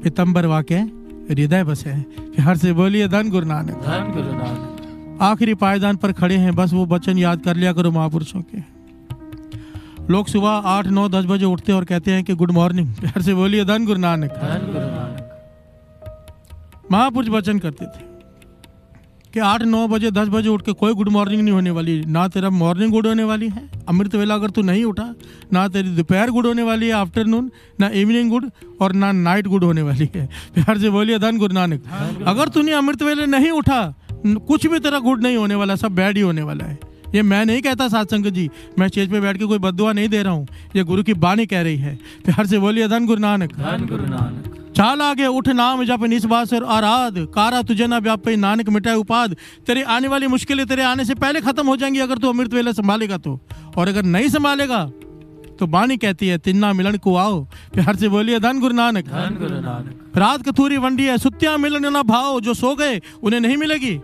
पितम्बर वाक्य हृदय बसे है। हर से बोलिए धन गुरु नानक। धन गुरु नानक। आखिरी पायदान पर खड़े हैं बस वो बचन याद कर लिया करो महापुरुषों के। लोग सुबह आठ नौ दस बजे उठते और कहते हैं कि गुड मॉर्निंग। हर से बोलिए धन गुरु नानक। धन गुरु नानक। महापुरुष वचन करते थे। कि आठ, नौ बजे, दस बजे उठ के कोई गुड मॉर्निंग नहीं होने वाली, ना तेरा मॉर्निंग गुड होने वाली है। अमृत वेला अगर तू नहीं उठा, ना तेरी दोपहर गुड होने वाली है आफ्टरनून ना इवनिंग गुड और ना नाइट गुड होने वाली है। प्यार से बोलिए, धन गुरु नानक। अगर तूने अमृत वेले नहीं उठा कुछ भी तेरा गुड नहीं होने वाला, सब बैड ही होने वाला है। ये मैं नहीं कहता सत्संग जी, मैं स्टेज पे बैठ के कोई बदुआ नहीं दे रहा हूँ। ये गुरु की बाणी कह रही है। प्यार से बोलिए, धन गुरु नानक। धन गुरु नानक। चाल आगे उठ नाम जप निस्वास और आराध। कारा तुझे ना व्यापे नानक मिटाए उपाद तेरी आने वाली मुश्किलें तेरे आने से पहले खत्म हो जाएँगी अगर तू अमृत वेला संभालेगा तो। और अगर नहीं संभालेगा तो बानी कहती है तिन्ना मिलन को आओ। प्यार से बोलिए धन गुरु नानक। धन गुरु नानक। रात कथूरी वंडी है सुत्या मिलन ना भाव जो सो गए उन्हें नहीं मिलेगी।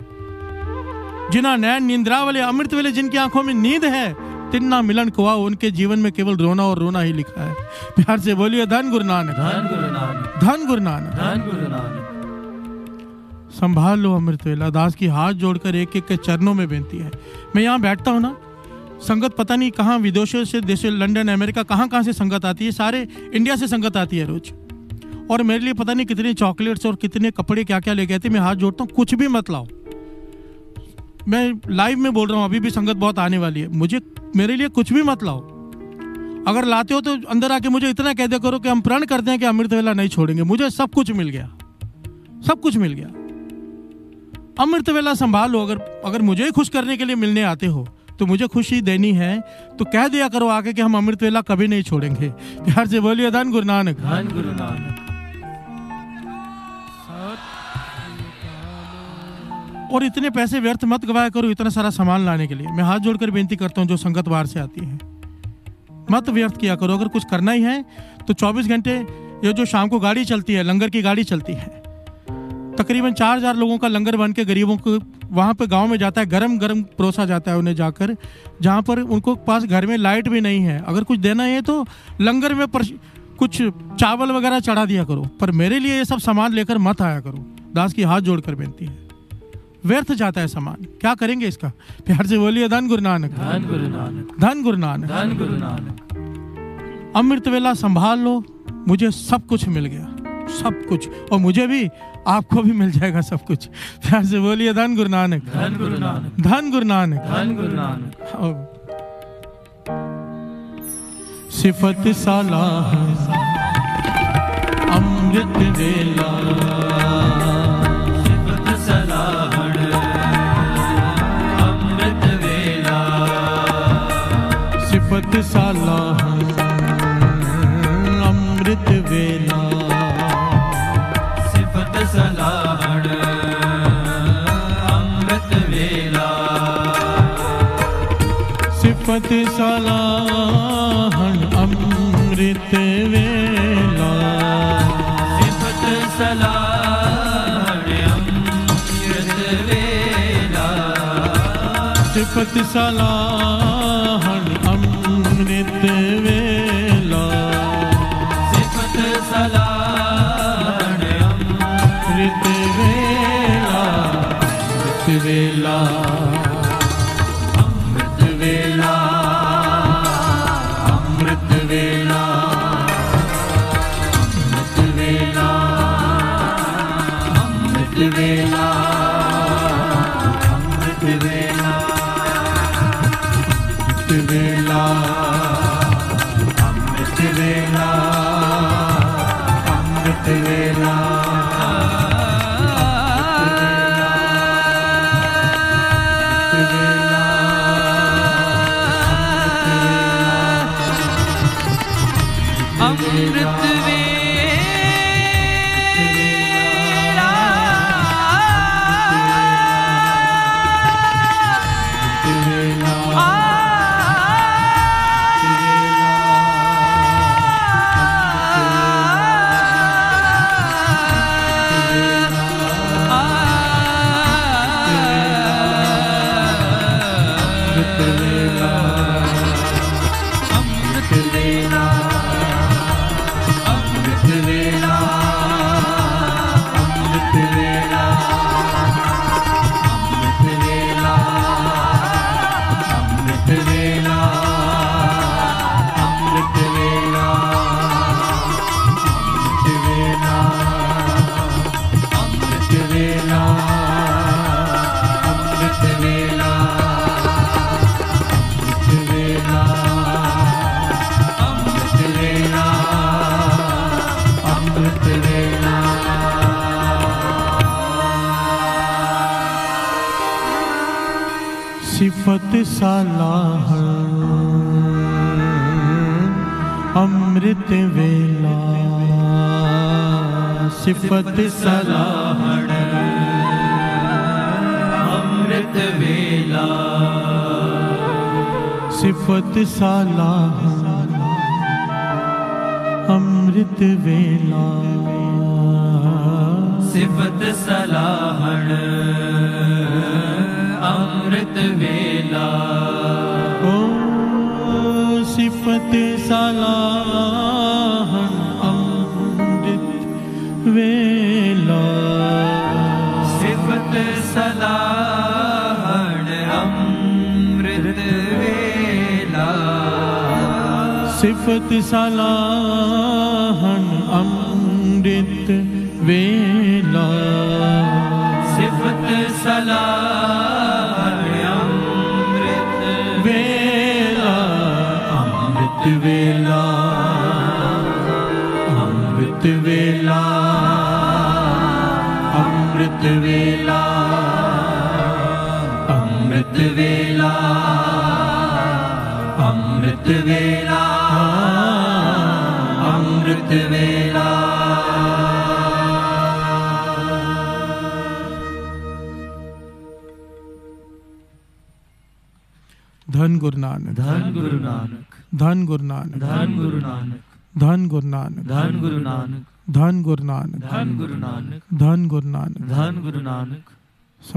जिना नैन निंद्रा वाले अमृत वेले जिनकी आँखों में नींद है तिन्ना मिलन आओ उनके जीवन में केवल रोना और रोना ही लिखा है। प्यार से बोलिए धन गुरु नानक। धन गुरु नानक। धन गुरु नानक। धन गुरु नानक। संभाल लो अमृत वेला। दास की हाथ जोड़कर एक एक के चरणों में बेनती है। मैं यहाँ बैठता हूँ ना। संगत पता नहीं कहाँ विदेशों से देशों लंदन अमेरिका कहाँ कहाँ से संगत आती है। सारे इंडिया से संगत आती है रोज। और मेरे लिए पता नहीं कितने चॉकलेट्स और कितने कपड़े क्या क्या लेके आते हैं। मैं हाथ जोड़ता हूँ कुछ भी मत लाओ। मैं लाइव में बोल रहा हूँ, अभी भी संगत बहुत आने वाली है। मुझे, मेरे लिए कुछ भी मत लाओ। अगर लाते हो तो अंदर आके मुझे इतना कह दिया करो कि हम प्रण करते हैं कि अमृत वेला नहीं छोड़ेंगे। मुझे सब कुछ मिल गया। सब कुछ मिल गया। अमृत वेला संभालो अगर अगर मुझे खुश करने के लिए मिलने आते हो तो मुझे खुशी देनी है। तो कह दिया करो आके कि हम अमृत वेला कभी नहीं छोड़ेंगे। प्यार से बोलिए, धन गुरु नानक। धन गुरु नानक। और इतने पैसे व्यर्थ मत गवाया करो इतना सारा सामान लाने के लिए। मैं हाथ जोड़कर बेनती करता हूँ जो संगत बाहर से आती है। मत व्यर्थ किया करो। अगर कुछ करना ही है तो 24 घंटे ये जो शाम को गाड़ी चलती है लंगर की गाड़ी चलती है। तकरीबन चार हज़ार लोगों का लंगर बन के गरीबों को वहाँ पे गाँव में जाता है गरम गरम परोसा जाता है उन्हें जाकर जहाँ पर उनको पास घर में लाइट भी नहीं है। अगर कुछ देना है तो लंगर में पर, कुछ चावल वगैरह चढ़ा दिया करो। पर मेरे लिए ये सब सामान लेकर मत आया करो। दास की हाथ जोड़कर बेनती है। व्यर्थ जाता है सामान। क्या करेंगे इसका? प्यार से बोलिए धन गुरु नानक। धन गुरु नानक। धन गुरु नानक। धन गुरु नानक। अमृत वेला संभाल लो मुझे सब कुछ मिल गया। सब कुछ। और मुझे भी आपको भी मिल जाएगा सब कुछ। प्यार से बोलिए धन गुरु नानक। धन गुरु नानक। धन गुरु नानक। धन गुरु नानक। सिफत सलाह अमृत वेला। सिफत सलाह अमृत वेला। सिफत सलाहण अमृत वेला। सिफत सलाहन अमृत वेला। सिफत सलाहण अमृत वेला। सिफत सलाहन Hayret'e सिफत सलाह ਸਤ ਸਲਾਹਨ ਅੰਮ੍ਰਿਤ ਵੇਲਾ। ਸਿਫਤ ਸਲਾਹਨ ਅੰਮ੍ਰਿਤ ਵੇਲਾ ਅੰਮ੍ਰਿਤ ਵੇਲਾ। ਅੰਮ੍ਰਿਤ ਵੇਲਾ ਅੰਮ੍ਰਿਤ ਵੇਲਾ। ਅੰਮ੍ਰਿਤ ਵੇਲਾ ਅੰਮ੍ਰਿਤ ਵੇਲਾ। अमृत धन गुरु नानक धन गुरु नानक धन गुरु नानक धन गुरु नानक धन गुरु नानक धन गुरु नानक धन गुरु नानक धन गुरु नानक धन गुरु नानक धन गुरु नानक